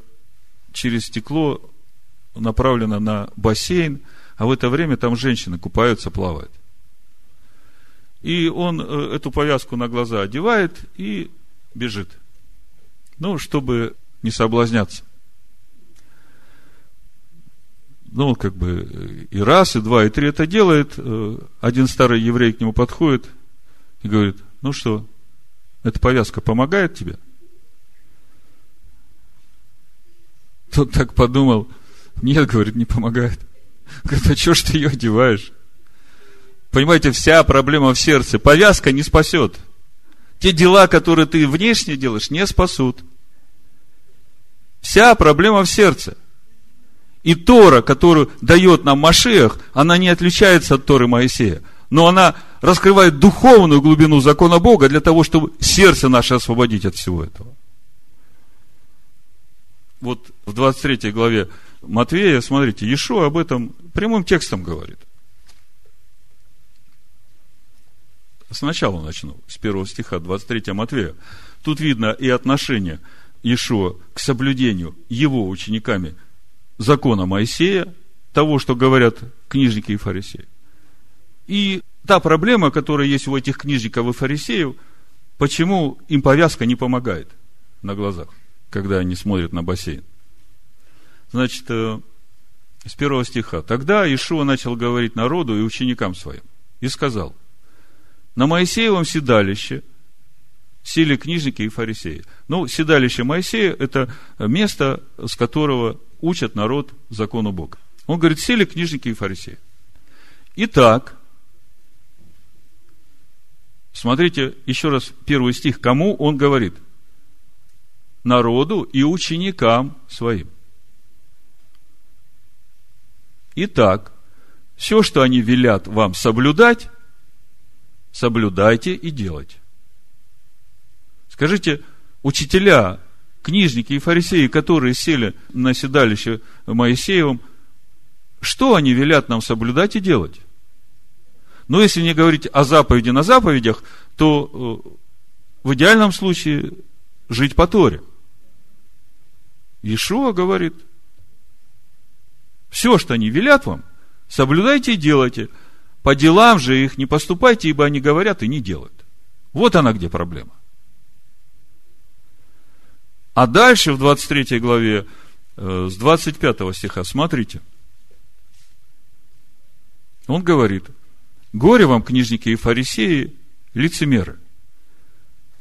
Speaker 1: через стекло направлена на бассейн, а в это время там женщины купаются, плавают. И он эту повязку на глаза одевает и бежит. Ну, чтобы не соблазняться. Ну, как бы и раз, и два, и три это делает. Э, один старый еврей к нему подходит и говорит, ну что, эта повязка помогает тебе? Тот так подумал, нет, говорит, не помогает. Говорит, а что ж ты ее одеваешь? Понимаете, вся проблема в сердце. Повязка не спасет. Те дела, которые ты внешне делаешь, не спасут. Вся проблема в сердце. И Тора, которую дает нам Машиах, она не отличается от Торы Моисея. Но она раскрывает духовную глубину закона Бога для того, чтобы сердце наше освободить от всего этого. Вот в 23 главе Матвея, смотрите, Иешуа об этом прямым текстом говорит. Сначала начну, с первого стиха, 23 Матвея. Тут видно и отношение Ишуа к соблюдению его учениками закона Моисея, того, что говорят книжники и фарисеи. И та проблема, которая есть у этих книжников и фарисеев, почему им повязка не помогает на глазах, когда они смотрят на бассейн. Значит, э, с первого стиха. Тогда Ишуа начал говорить народу и ученикам своим. И сказал – на Моисеевом седалище сели книжники и фарисеи. Ну, седалище Моисея – это место, с которого учат народ закону Бога. Он говорит, сели книжники и фарисеи. Итак, Смотрите еще раз первый стих. Кому он говорит? Народу и ученикам своим. Итак, все, что они велят вам соблюдать, соблюдайте и делайте. Скажите, учителя, книжники и фарисеи, которые сели на седалище Моисеевым, что они велят нам соблюдать и делать? Но если не говорить о заповеди на заповедях, то э, в идеальном случае жить по Торе. Ишуа говорит, все, что они велят вам, соблюдайте и делайте. По делам же их не поступайте, ибо они говорят и не делают. Вот она где проблема. А дальше в 23 главе, э, с 25 стиха, смотрите. Он говорит, горе вам, книжники и фарисеи, лицемеры,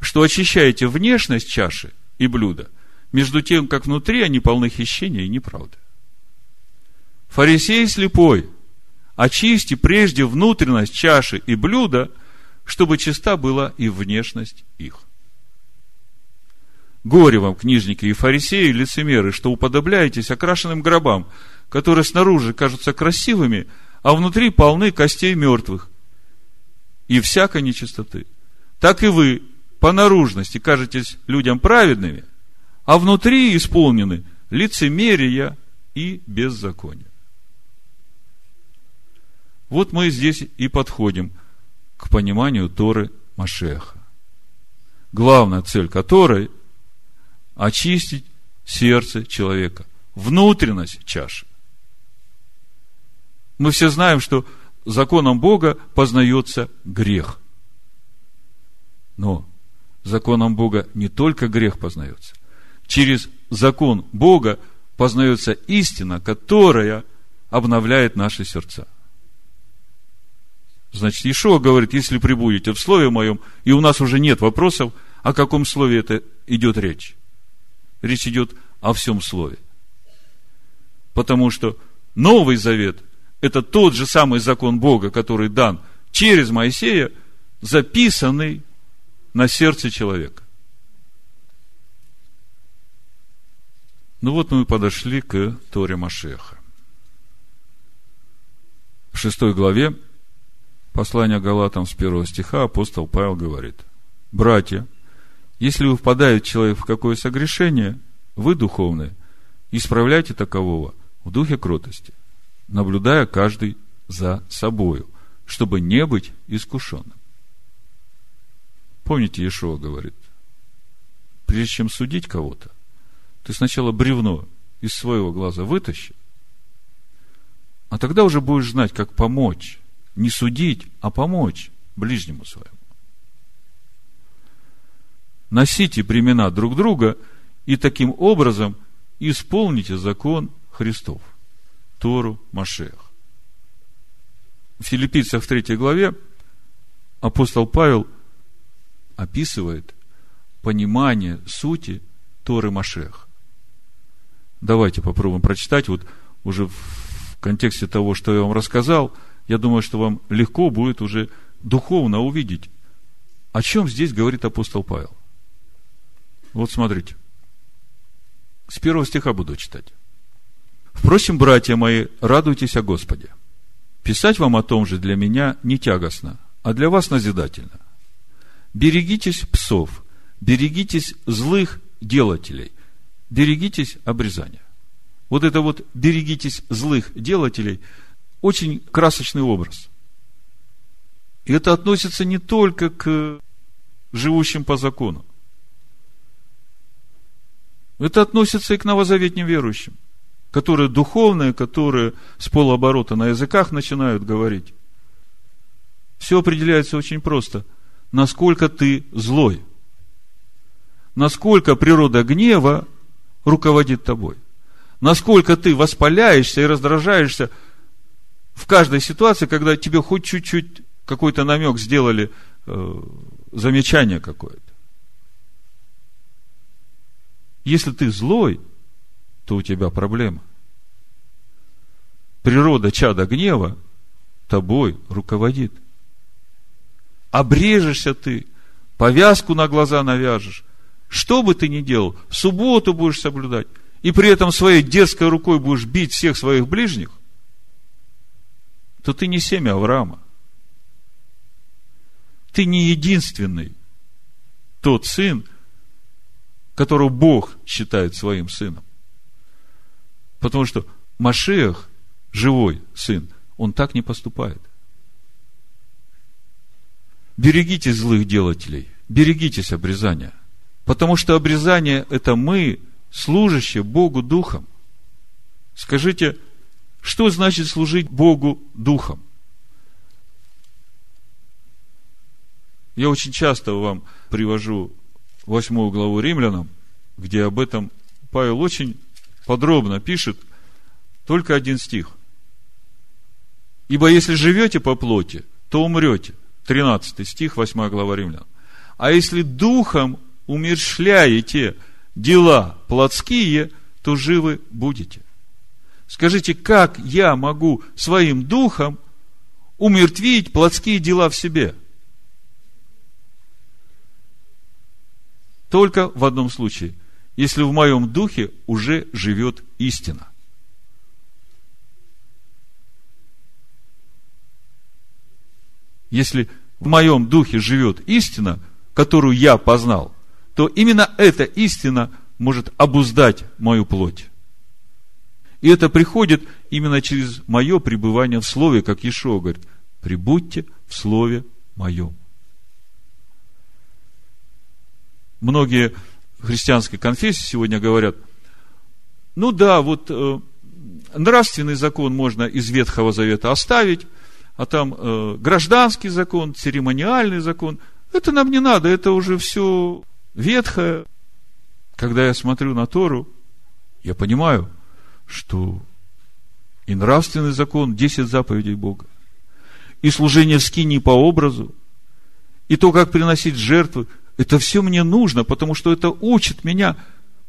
Speaker 1: что очищаете внешность чаши и блюда, между тем, как внутри они полны хищения и неправды. Фарисей слепой, очисти прежде внутренность чаши и блюда, чтобы чиста была и внешность их. Горе вам, книжники и фарисеи, лицемеры, что уподобляетесь окрашенным гробам, которые снаружи кажутся красивыми, а внутри полны костей мертвых и всякой нечистоты. Так и вы по наружности кажетесь людям праведными, а внутри исполнены лицемерия и беззакония. Вот мы здесь и подходим к пониманию Торы Машеха. Главная цель которой – очистить сердце человека, внутренность чаши. Мы все знаем, что законом Бога познается грех. Но законом Бога не только грех познается. Через закон Бога познается истина, которая обновляет наши сердца. Значит, Ишуа говорит, если прибудете в слове моем, и у нас уже нет вопросов, о каком слове это идет речь. Речь идет о всем слове. Потому что Новый Завет – это тот же самый закон Бога, который дан через Моисея, записанный на сердце человека. Ну вот мы подошли к Торе Машеха. В шестой главе послания Галатам с первого стиха апостол Павел говорит, «Братья, если впадает человек в какое согрешение, вы духовные, исправляйте такового в духе кротости, наблюдая каждый за собою, чтобы не быть искушенным». Помните, Иешуа говорит, прежде чем судить кого-то, ты сначала бревно из своего глаза вытащи, а тогда уже будешь знать, как помочь не судить, а помочь ближнему своему. Носите бремена друг друга и таким образом исполните закон Христов, Тору Машех. В Филиппийцах в третьей главе апостол Павел описывает понимание сути Торы Машех. Давайте попробуем прочитать вот уже в контексте того, что я вам рассказал – я думаю, что вам легко будет уже духовно увидеть, о чем здесь говорит апостол Павел. Вот смотрите. С первого стиха буду читать. Впрочем, братья мои, радуйтесь о Господе. Писать вам о том же для меня не тягостно, а для вас назидательно. Берегитесь псов, берегитесь злых делателей, берегитесь обрезания. Вот это вот берегитесь злых делателей – очень красочный образ. И это относится не только к живущим по закону. Это относится и к новозаветним верующим, которые духовные, которые с полуоборота на языках начинают говорить. Все определяется очень просто. Насколько ты злой. Насколько природа гнева руководит тобой. Насколько ты воспаляешься и раздражаешься – в каждой ситуации, когда тебе хоть чуть-чуть какой-то намек сделали, э, замечание какое-то. Если ты злой, то у тебя проблема. Природа чада гнева тобой руководит. обрежешься ты, повязку на глаза навяжешь, что бы ты ни делал, субботу будешь соблюдать, и при этом своей дерзкой рукой будешь бить всех своих ближних, то ты не семя Авраама. Ты не единственный тот сын, которого Бог считает своим сыном. Потому что Машех, живой сын, он так не поступает. Берегитесь злых делателей, берегитесь обрезания. Потому что обрезание – это мы, служащие Богу Духом. Скажите, что значит служить Богу Духом? Я очень часто вам привожу восьмую главу римлянам, где об этом Павел очень подробно пишет, только один стих. Ибо если живете по плоти, то умрете. 13 стих, 8 глава Римлян. А если духом умершляете дела плотские, то живы будете. Скажите, как я могу своим духом умертвить плотские дела в себе? Только в одном случае, если в моем духе уже живет истина. Если в моем духе живет истина, которую я познал, то именно эта истина может обуздать мою плоть. И это приходит именно через мое пребывание в Слове, как Ишуа говорит, прибудьте в Слове моем. Многие христианской конфессии сегодня говорят, ну да, вот э, нравственный закон можно из Ветхого Завета оставить, а там э, гражданский закон, церемониальный закон, это нам не надо, это уже все ветхое. Когда я смотрю на Тору, я понимаю, что и нравственный закон, 10 заповедей Бога, и служение в скинии по образу, и то, как приносить жертвы, это все мне нужно, потому что это учит меня,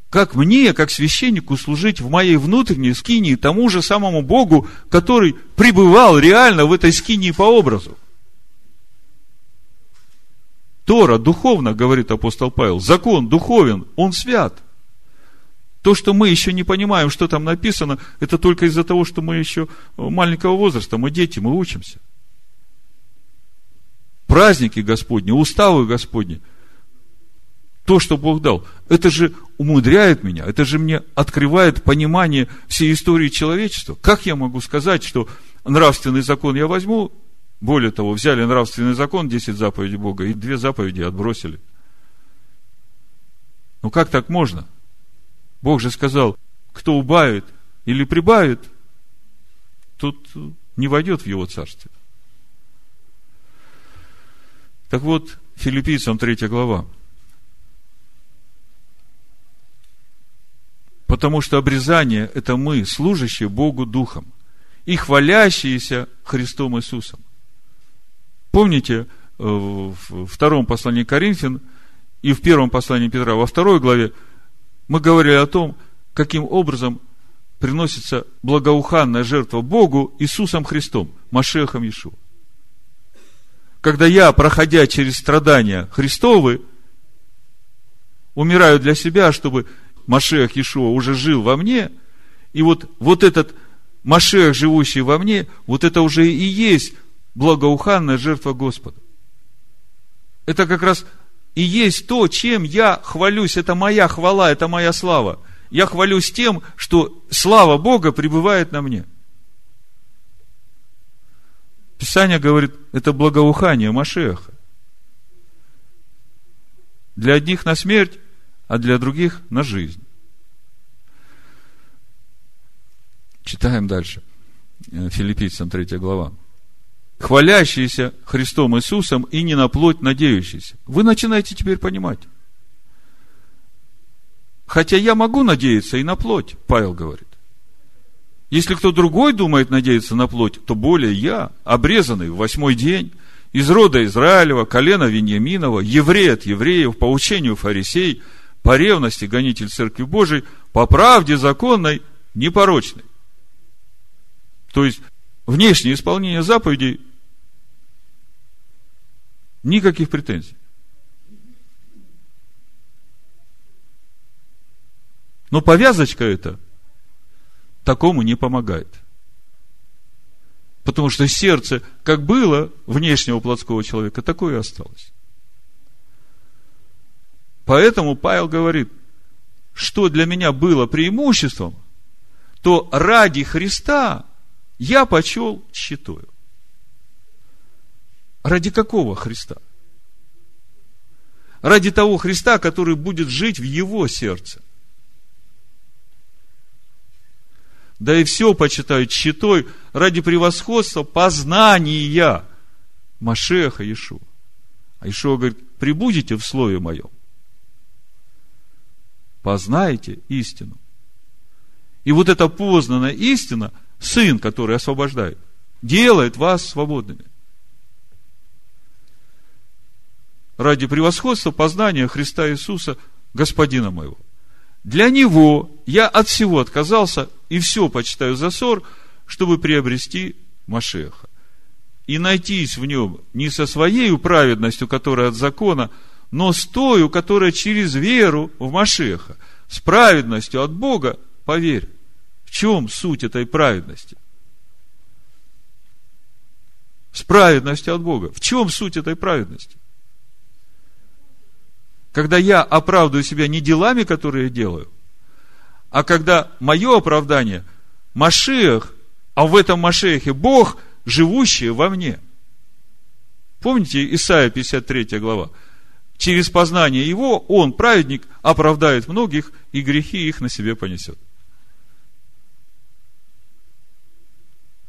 Speaker 1: как мне, как священнику, служить в моей внутренней скинии тому же самому Богу, который пребывал реально в этой скинии по образу. Тора духовно, говорит апостол Павел, закон духовен, он свят. То, что мы еще не понимаем, что там написано, это только из-за того, что мы еще маленького возраста, мы дети, мы учимся. Праздники Господни, уставы Господни – то, что Бог дал, это же умудряет меня, это же мне открывает понимание всей истории человечества. Как я могу сказать, что нравственный закон я возьму, более того, взяли нравственный закон, 10 заповедей Бога, и две заповеди отбросили. Ну как так можно? Бог же сказал, кто убавит или прибавит, тот не войдет в его царствие. Так вот, филиппийцам 3 глава – Потому что обрезание – это мы, служащие Богу Духом и хвалящиеся Христом Иисусом. Помните, э, в втором послании Коринфян и в первом послании Петра, во второй главе, мы говорили о том, каким образом приносится благоуханная жертва Богу Иисусом Христом, Машехом Иешуа. Когда я, проходя через страдания Христовы, умираю для себя, чтобы Машех Ишуа уже жил во мне, и вот, вот этот Машех, живущий во мне, вот это уже и есть благоуханная жертва Господа. Это как раз и есть то, чем я хвалюсь. Это моя хвала, это моя слава. Я хвалюсь тем, что слава Бога пребывает на мне. Писание говорит, это благоухание Машеха. Для одних на смерть, а для других на жизнь. Читаем дальше. Э, Филиппийцам 3 глава. Хвалящиеся Христом Иисусом и не на плоть надеющиеся. Вы начинаете теперь понимать. Хотя я могу надеяться и на плоть, Павел говорит. Если кто другой думает надеяться на плоть, то более я, обрезанный в восьмой день, из рода Израилева, колена Вениаминова, еврей от евреев, по учению фарисей – по ревности гонитель Церкви Божией, по правде законной, непорочной. То есть, внешнее исполнение заповедей Никаких претензий. Но повязочка эта такому не помогает. Потому что сердце, как было внешнего плотского человека, такое и осталось. Поэтому Павел говорит, что для меня было преимуществом, то ради Христа я почел считаю. Ради какого Христа? Ради того Христа, который будет жить в его сердце. Да и все почитают щитой ради превосходства познания Машеха Иешуа. А Ишуа говорит, прибудете в слове моем. Познаете истину. И вот эта познанная истина, Сын, который освобождает, делает вас свободными. Ради превосходства познания Христа Иисуса, Господина моего. Для Него я от всего отказался и все почитаю за ссор, чтобы приобрести Машеха. И найтись в нем не со своей праведностью, которая от закона, но с той, которая через веру в Машеха, с праведностью от Бога, поверь. В чем суть этой праведности? С праведностью от Бога. В чем суть этой праведности? Когда я оправдываю себя не делами, которые я делаю, а когда мое оправдание Машиах, а в этом Машиахе Бог, живущий во мне. Помните Исайя 53 глава? Через познание его он, праведник, оправдает многих, и грехи их на себе понесет.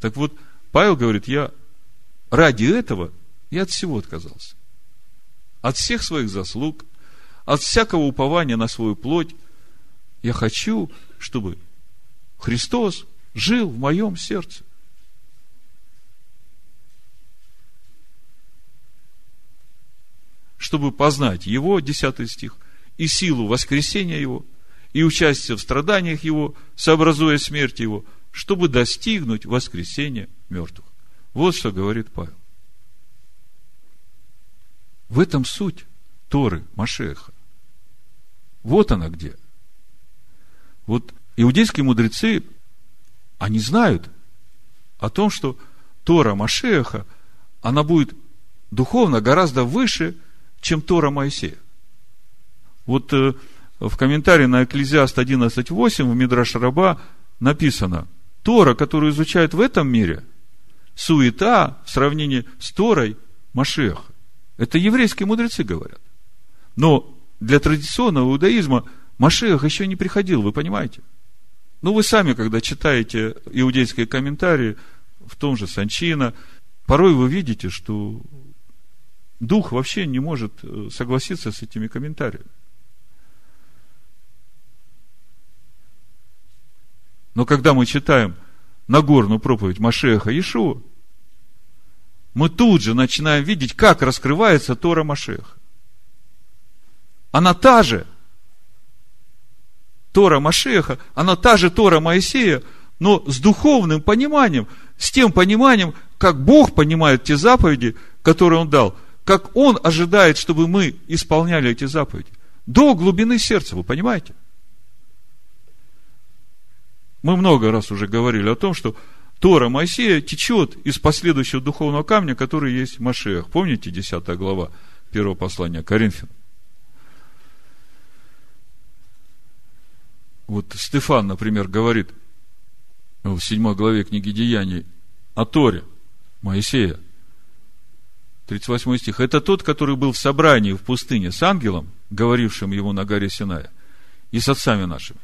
Speaker 1: Так вот, Павел говорит, я ради этого я от всего отказался. От всех своих заслуг, от всякого упования на свою плоть, я хочу, чтобы Христос жил в моем сердце. Чтобы познать Его, 10 стих, и силу воскресения Его, и участие в страданиях Его, сообразуя смерть Его, чтобы достигнуть воскресения мертвых. Вот что говорит Павел. В этом суть Торы Машеха. Вот она где. Вот иудейские мудрецы, они знают о том, что Тора Машеха, она будет духовно гораздо выше, чем Тора Моисея. Вот э, в комментарии на Экклезиаст 11.8 в Мидраш Раба написано, Тора, которую изучают в этом мире, суета в сравнении с Торой Машеха. Это еврейские мудрецы говорят. Но для традиционного иудаизма Машех еще не приходил, вы понимаете? Ну, вы сами, когда читаете иудейские комментарии, в том же Санчина, порой вы видите, что дух вообще не может э, согласиться с этими комментариями. Но когда мы читаем Нагорную проповедь Машеха Иешуа, мы тут же начинаем видеть, как раскрывается Тора Машеха. Она та же. Тора Машеха, она та же Тора Моисея, но с духовным пониманием, с тем пониманием, как Бог понимает те заповеди, которые Он дал, как Он ожидает, чтобы мы исполняли эти заповеди. До глубины сердца, вы понимаете? Мы много раз уже говорили о том, что Тора Моисея течет из последующего духовного камня, который есть в Машеях. Помните 10 глава первого послания Коринфянам? Вот Стефан, например, говорит в 7 главе книги Деяний о Торе Моисея, 38 стих. Это тот, который был в собрании в пустыне с ангелом, говорившим ему на горе Синая, и с отцами нашими,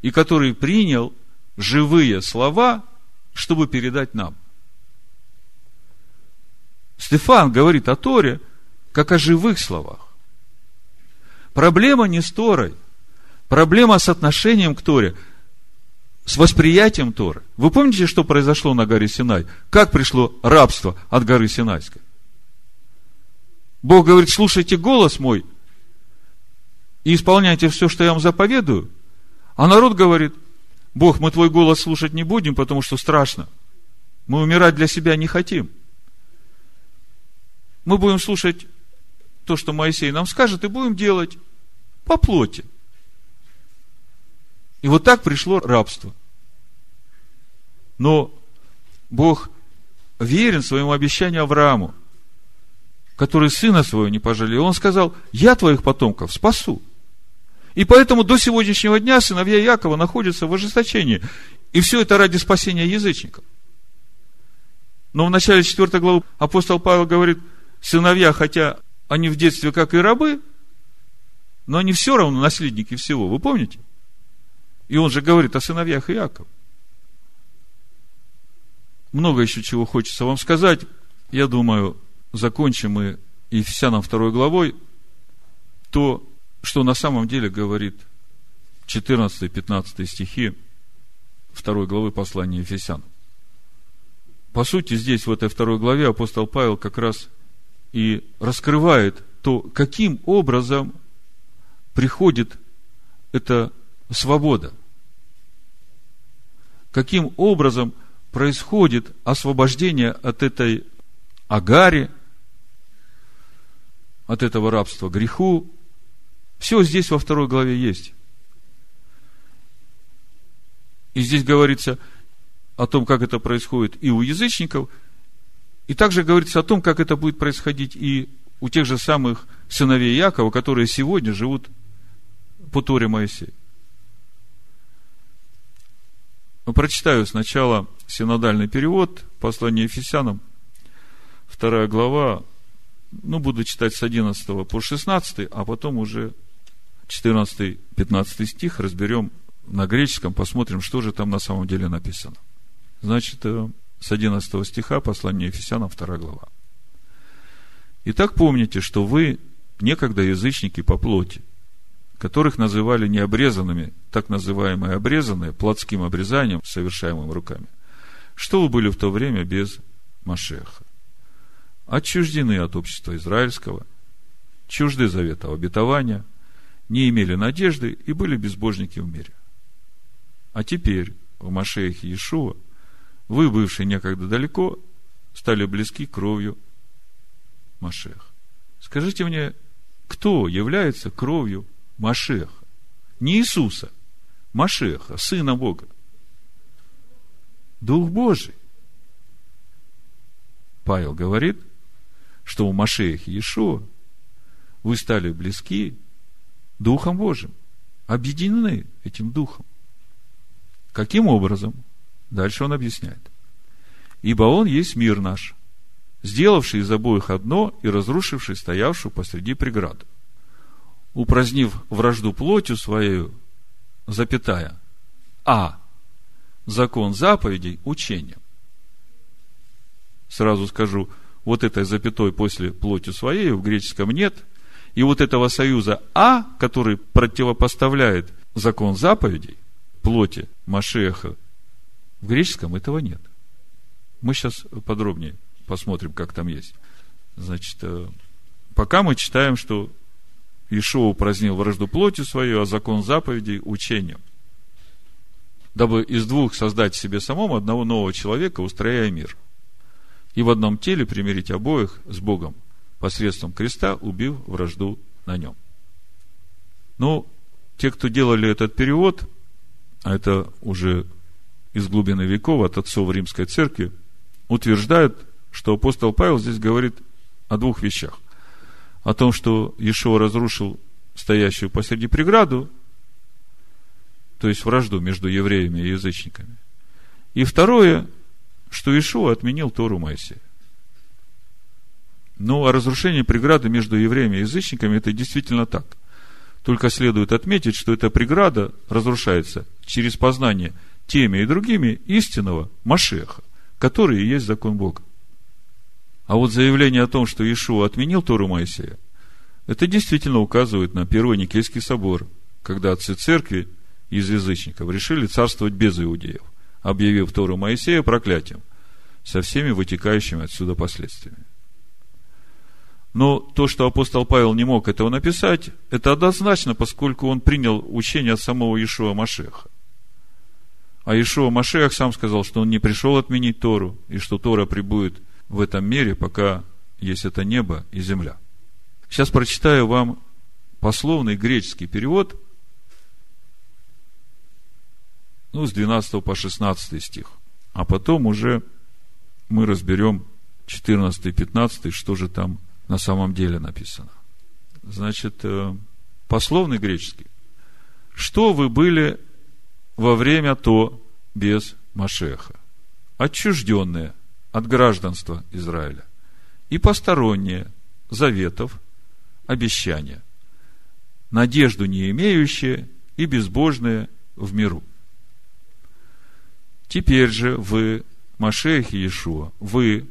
Speaker 1: и который принял живые слова, чтобы передать нам. Стефан говорит о Торе, как о живых словах. Проблема не с Торой. Проблема с отношением к Торе, с восприятием Торы. Вы помните, что произошло на горе Синай? Как пришло рабство от горы Синайской? Бог говорит, слушайте голос мой и исполняйте все, что я вам заповедую. А народ говорит, Бог, мы твой голос слушать не будем, потому что страшно. Мы умирать для себя не хотим. Мы будем слушать то, что Моисей нам скажет, и будем делать по плоти. И вот так пришло рабство. Но Бог верен своему обещанию Аврааму, который сына своего не пожалел. Он сказал, я твоих потомков спасу. И поэтому до сегодняшнего дня сыновья Якова находятся в ожесточении. И все это ради спасения язычников. Но в начале 4 главы апостол Павел говорит, сыновья, хотя они в детстве как и рабы, но они все равно наследники всего. Вы помните? И он же говорит о сыновьях Иакова. Много еще чего хочется вам сказать. Я думаю, закончим мы Ефесянам второй главой то, что на самом деле говорит 14-15 стихи второй главы послания Ефесян. По сути, здесь, в этой второй главе, апостол Павел как раз и раскрывает то, каким образом приходит эта свобода. Каким образом происходит освобождение от этой агари, от этого рабства греху. Все здесь во второй главе есть. И здесь говорится о том, как это происходит и у язычников, и также говорится о том, как это будет происходить и у тех же самых сыновей Якова, которые сегодня живут по Торе Моисея. Прочитаю сначала синодальный перевод послания Ефесянам, вторая глава, ну, буду читать с 11 по 16, а потом уже 14-15 стих разберем на греческом, посмотрим, что же там на самом деле написано. Значит, э, с 11 стиха послания Ефесянам, 2 глава. Итак, помните, что вы некогда язычники по плоти, которых называли необрезанными, так называемые обрезанные, плотским обрезанием, совершаемым руками. Что вы были в то время без Машеха? Отчуждены от общества израильского, чужды завета обетования, не имели надежды и были безбожники в мире. А теперь в Машехе Иешуа вы, бывшие некогда далеко, стали близки кровью Машеха. Скажите мне, кто является кровью Машеха? Не Иисуса, Машеха, Сына Бога. Дух Божий. Павел говорит, что у Машеха Иешуа вы стали близки Духом Божьим, объединены этим Духом. Каким образом? Дальше он объясняет. Ибо он есть мир наш, сделавший из обоих одно и разрушивший стоявшую посреди преграду. Упразднив вражду плотью своей, запятая, а закон заповедей учением. Сразу скажу, вот этой запятой после плотью своей в греческом нет. И вот этого союза А, который противопоставляет закон заповедей, плоти Машеха в греческом этого нет. Мы сейчас подробнее посмотрим, как там есть. Значит, э, пока мы читаем, что Ишуа упразднил вражду плотью свою, а закон заповедей учением. Дабы из двух создать себе самому одного нового человека, устрояя мир. И в одном теле примирить обоих с Богом посредством креста, убив вражду на нем. Ну, те, кто делали этот перевод, а это уже из глубины веков от отцов Римской Церкви утверждают, что апостол Павел здесь говорит о двух вещах. О том, что Иешуа разрушил стоящую посреди преграду, то есть вражду между евреями и язычниками. И второе, что Иешуа отменил Тору Моисея. Ну, а разрушение преграды между евреями и язычниками, это действительно так. Только следует отметить, что эта преграда разрушается через познание теми и другими истинного Машеха, который и есть закон Бога. А вот заявление о том, что Иешуа отменил Тору Моисея, это действительно указывает на Первый Никейский собор, когда отцы церкви из язычников решили царствовать без иудеев, объявив Тору Моисея проклятием, со всеми вытекающими отсюда последствиями. Но то, что апостол Павел не мог этого написать, это однозначно, поскольку он принял учение от самого Иешуа Машеха. А Ишуа Машех сам сказал, что он не пришел отменить Тору, и что Тора прибудет в этом мире, пока есть это небо и земля. Сейчас прочитаю вам пословный греческий перевод, ну, с 12 по 16 стих. А потом уже мы разберем 14 и 15, что же там на самом деле написано. Значит, э, пословный греческий. Что вы были во время то без Машеха? Отчужденные от гражданства Израиля и посторонние заветов, обещания, надежду не имеющие и безбожные в миру. Теперь же вы, Машех и Иешуа, вы,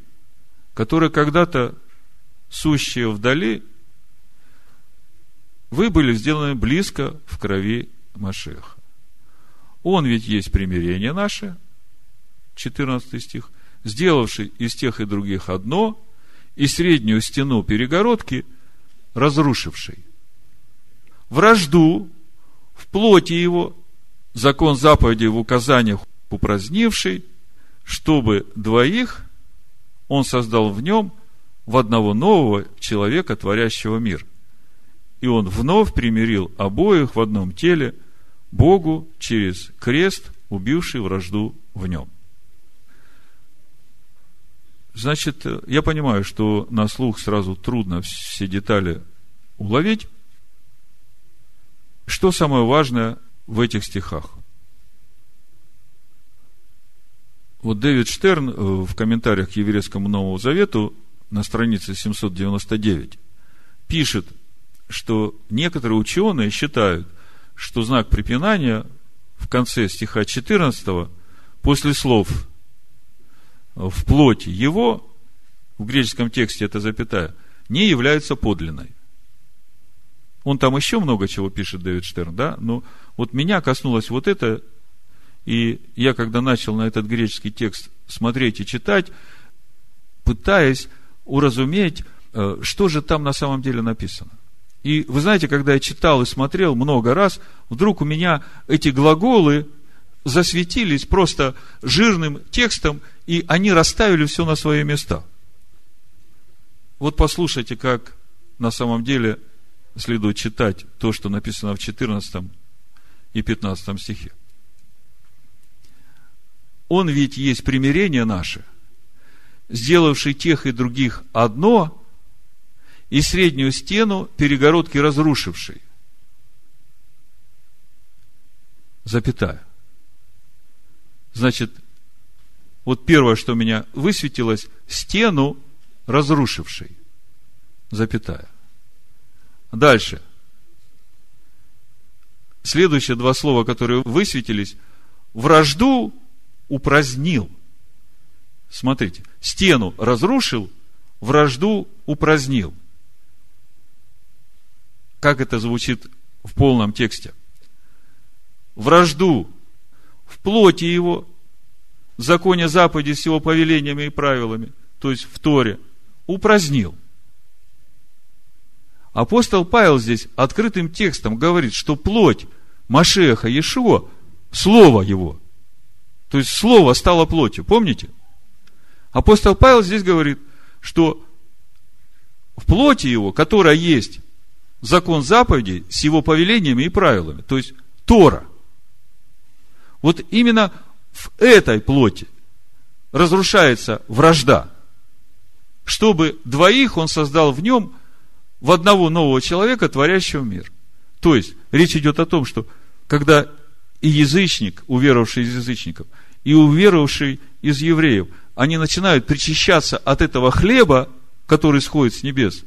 Speaker 1: которые когда-то сущие вдали, вы были сделаны близко в крови Машеха. Он ведь есть примирение наше, 14 стих, сделавший из тех и других одно, и среднюю стену перегородки разрушивший. Вражду в плоти его, закон заповедей в указаниях упразднивший, чтобы двоих он создал в нем в одного нового человека, творящего мир. И он вновь примирил обоих в одном теле Богу через крест, убивший вражду в нем. Значит, я понимаю, что на слух сразу трудно все детали уловить. Что самое важное в этих стихах? Вот Дэвид Штерн э, в комментариях к Еврейскому Новому Завету на странице 799 пишет, что некоторые ученые считают, что знак препинания в конце стиха 14 после слов в плоти его, в греческом тексте это запятая, не является подлинной. Он там еще много чего пишет, Дэвид Штерн, да? Но вот меня коснулось вот это, и я, когда начал на этот греческий текст смотреть и читать, пытаясь уразуметь, э, что же там на самом деле написано. И вы знаете, когда я читал и смотрел много раз, вдруг у меня эти глаголы засветились просто жирным текстом, и они расставили все на свои места. Вот послушайте, как на самом деле следует читать то, что написано в 14 и 15 стихе. Он ведь есть примирение наше, сделавший тех и других одно, и среднюю стену перегородки разрушивший. Запятая. Значит, вот первое, что у меня высветилось, стену разрушивший. Запятая. Дальше. Следующие два слова, которые высветились, вражду упразднил. Смотрите, стену разрушил, вражду упразднил. Как это звучит в полном тексте? Вражду в плоти его, в законе заповеди с его повелениями и правилами, то есть в Торе, упразднил. Апостол Павел здесь открытым текстом говорит, что плоть Машеха Иешуа, слово его, то есть слово стало плотью, помните? Апостол Павел здесь говорит, что в плоти его, которая есть закон заповедей с его повелениями и правилами, то есть Тора – вот именно в этой плоти разрушается вражда. Чтобы двоих он создал в нем в одного нового человека, творящего мир. То есть, речь идет о том, что когда и язычник, уверовавший из язычников, и уверовавший из евреев, они начинают причащаться от этого хлеба, который сходит с небес.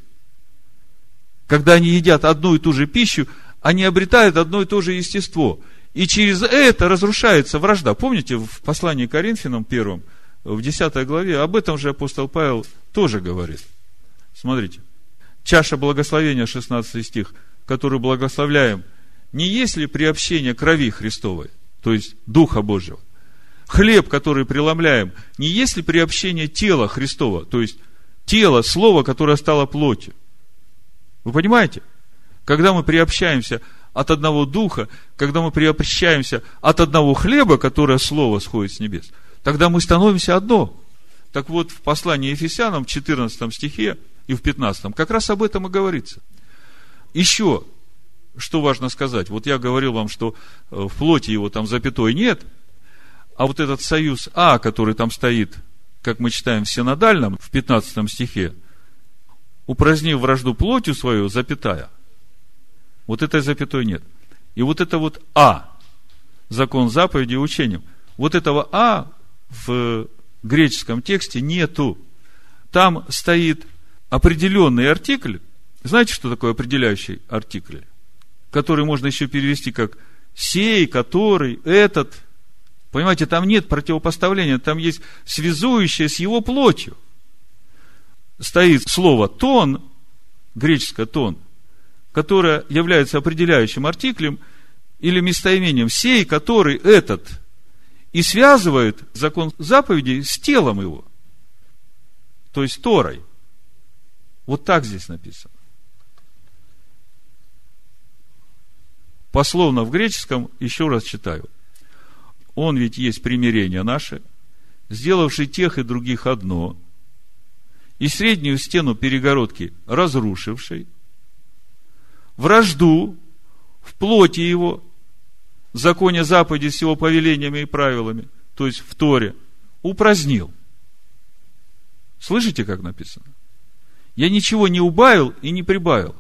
Speaker 1: Когда они едят одну и ту же пищу, они обретают одно и то же естество – и через это разрушается вражда. Помните, в послании к Коринфянам первом, в 10 главе, об этом же апостол Павел тоже говорит. Смотрите. Чаша благословения, 16 стих, которую благословляем, не есть ли приобщение крови Христовой, то есть Духа Божьего? Хлеб, который преломляем, не есть ли приобщение тела Христова, то есть тело, слово, которое стало плотью? Вы понимаете? Когда мы приобщаемся от одного духа, когда мы приобщаемся от одного хлеба, которое слово сходит с небес, тогда мы становимся одно. Так вот, в послании Ефесянам, в 14 стихе, и в 15, как раз об этом и говорится. Еще, что важно сказать, вот я говорил вам, что э, в плоти его там запятой нет, а вот этот союз А, который там стоит, как мы читаем в синодальном, в 15 стихе, упразднив вражду плотью свою, запятая, вот этой запятой нет. И вот это вот А, закон заповеди и учением, вот этого А в греческом тексте нету. Там стоит определенный артикль. Знаете, что такое определяющий артикль? Который можно еще перевести как сей, который, этот. Понимаете, там нет противопоставления, там есть связующее с его плотью. Стоит слово тон, греческое тон, которое является определяющим артиклем или местоимением сей, который этот – и связывает закон заповедей с телом его, то есть Торой. Вот так здесь написано. Пословно в греческом, еще раз читаю. Он ведь есть примирение наше, сделавший тех и других одно, и среднюю стену перегородки разрушивший, вражду в плоти его в законе заповеди с его повелениями и правилами, то есть в Торе, упразднил. Слышите, как написано? Я ничего не убавил и не прибавил.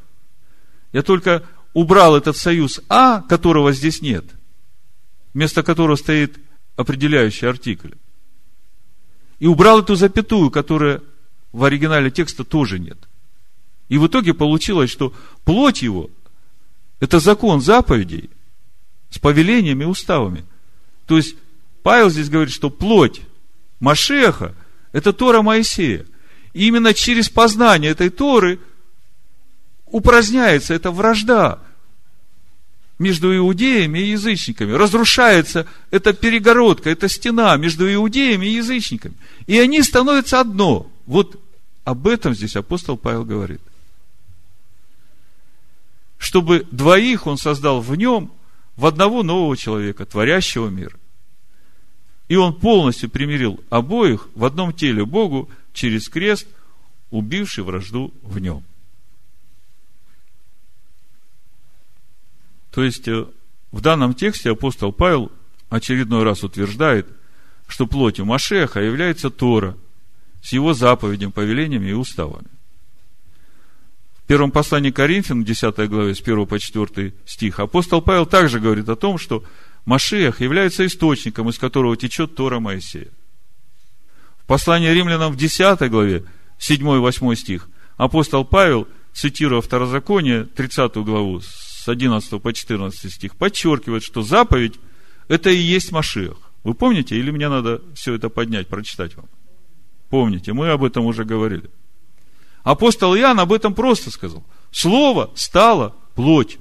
Speaker 1: Я только убрал этот союз А, которого здесь нет, вместо которого стоит определяющий артикль. И убрал эту запятую, которая в оригинале текста тоже нет. И в итоге получилось, что плоть его – это закон заповедей, с повелениями и уставами. То есть, Павел здесь говорит, что плоть Машеха – это Тора Моисея. И именно через познание этой Торы упраздняется эта вражда между иудеями и язычниками. Разрушается эта перегородка, эта стена между иудеями и язычниками. И они становятся одно. Вот об этом здесь апостол Павел говорит. Чтобы двоих он создал в нем, в одного нового человека, творящего мир. И он полностью примирил обоих в одном теле Богу через крест, убивший вражду в нем. То есть, э, в данном тексте апостол Павел очередной раз утверждает, что плотью Машеха является Тора с его заповедями, повелениями и уставами первом послании Коринфян, 10 главе, с 1 по 4 стих, апостол Павел также говорит о том, что Машиах является источником, из которого течет Тора Моисея. В послании римлянам в 10 главе, 7-8 стих, апостол Павел, цитируя Второзаконие, 30 главу, с 11 по 14 стих, подчеркивает, что заповедь – это и есть Машиах. Вы помните, или мне надо все это поднять, прочитать вам? Помните, мы об этом уже говорили. Апостол Иоанн об этом просто сказал. Слово стало плотью.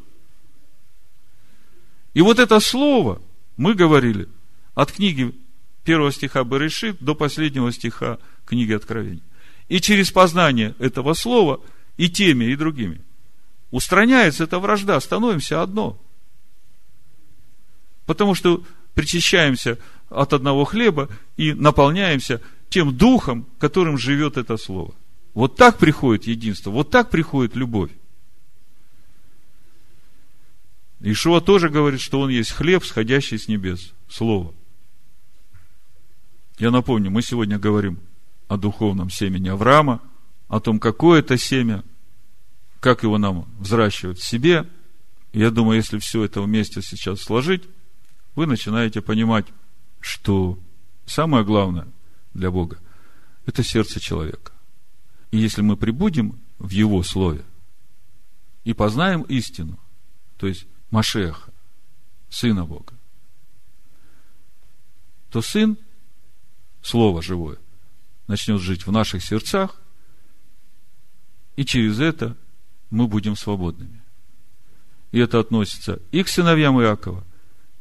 Speaker 1: И вот это слово, мы говорили, от книги первого стиха Берешит до последнего стиха книги Откровений. И через познание этого слова и теми, и другими устраняется эта вражда, становимся одно. Потому что причащаемся от одного хлеба и наполняемся тем духом, которым живет это слово – вот так приходит единство, вот так приходит любовь. Ишуа тоже говорит, что он есть хлеб, сходящий с небес. Слово. Я напомню, мы сегодня говорим о духовном семени Авраама, о том, какое это семя, как его нам взращивать в себе. Я думаю, если все это вместе сейчас сложить, вы начинаете понимать, что самое главное для Бога – это сердце человека. И если мы прибудем в Его Слове и познаем истину, то есть Машеха, Сына Бога, то Сын, Слово живое, начнет жить в наших сердцах, и через это мы будем свободными. И это относится и к сыновьям Иакова,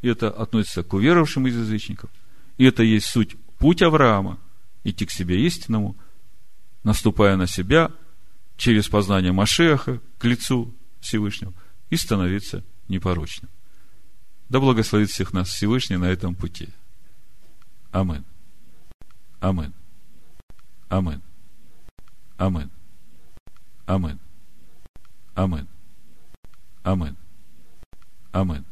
Speaker 1: и это относится к уверовавшим из язычников, и это есть суть путь Авраама, идти к себе истинному, наступая на себя через познание Машеха к лицу Всевышнего и становиться непорочным. Да благословит всех нас Всевышний на этом пути. Амин. Амин. Амин. Амин. Амин. Амин. Амин. Амин.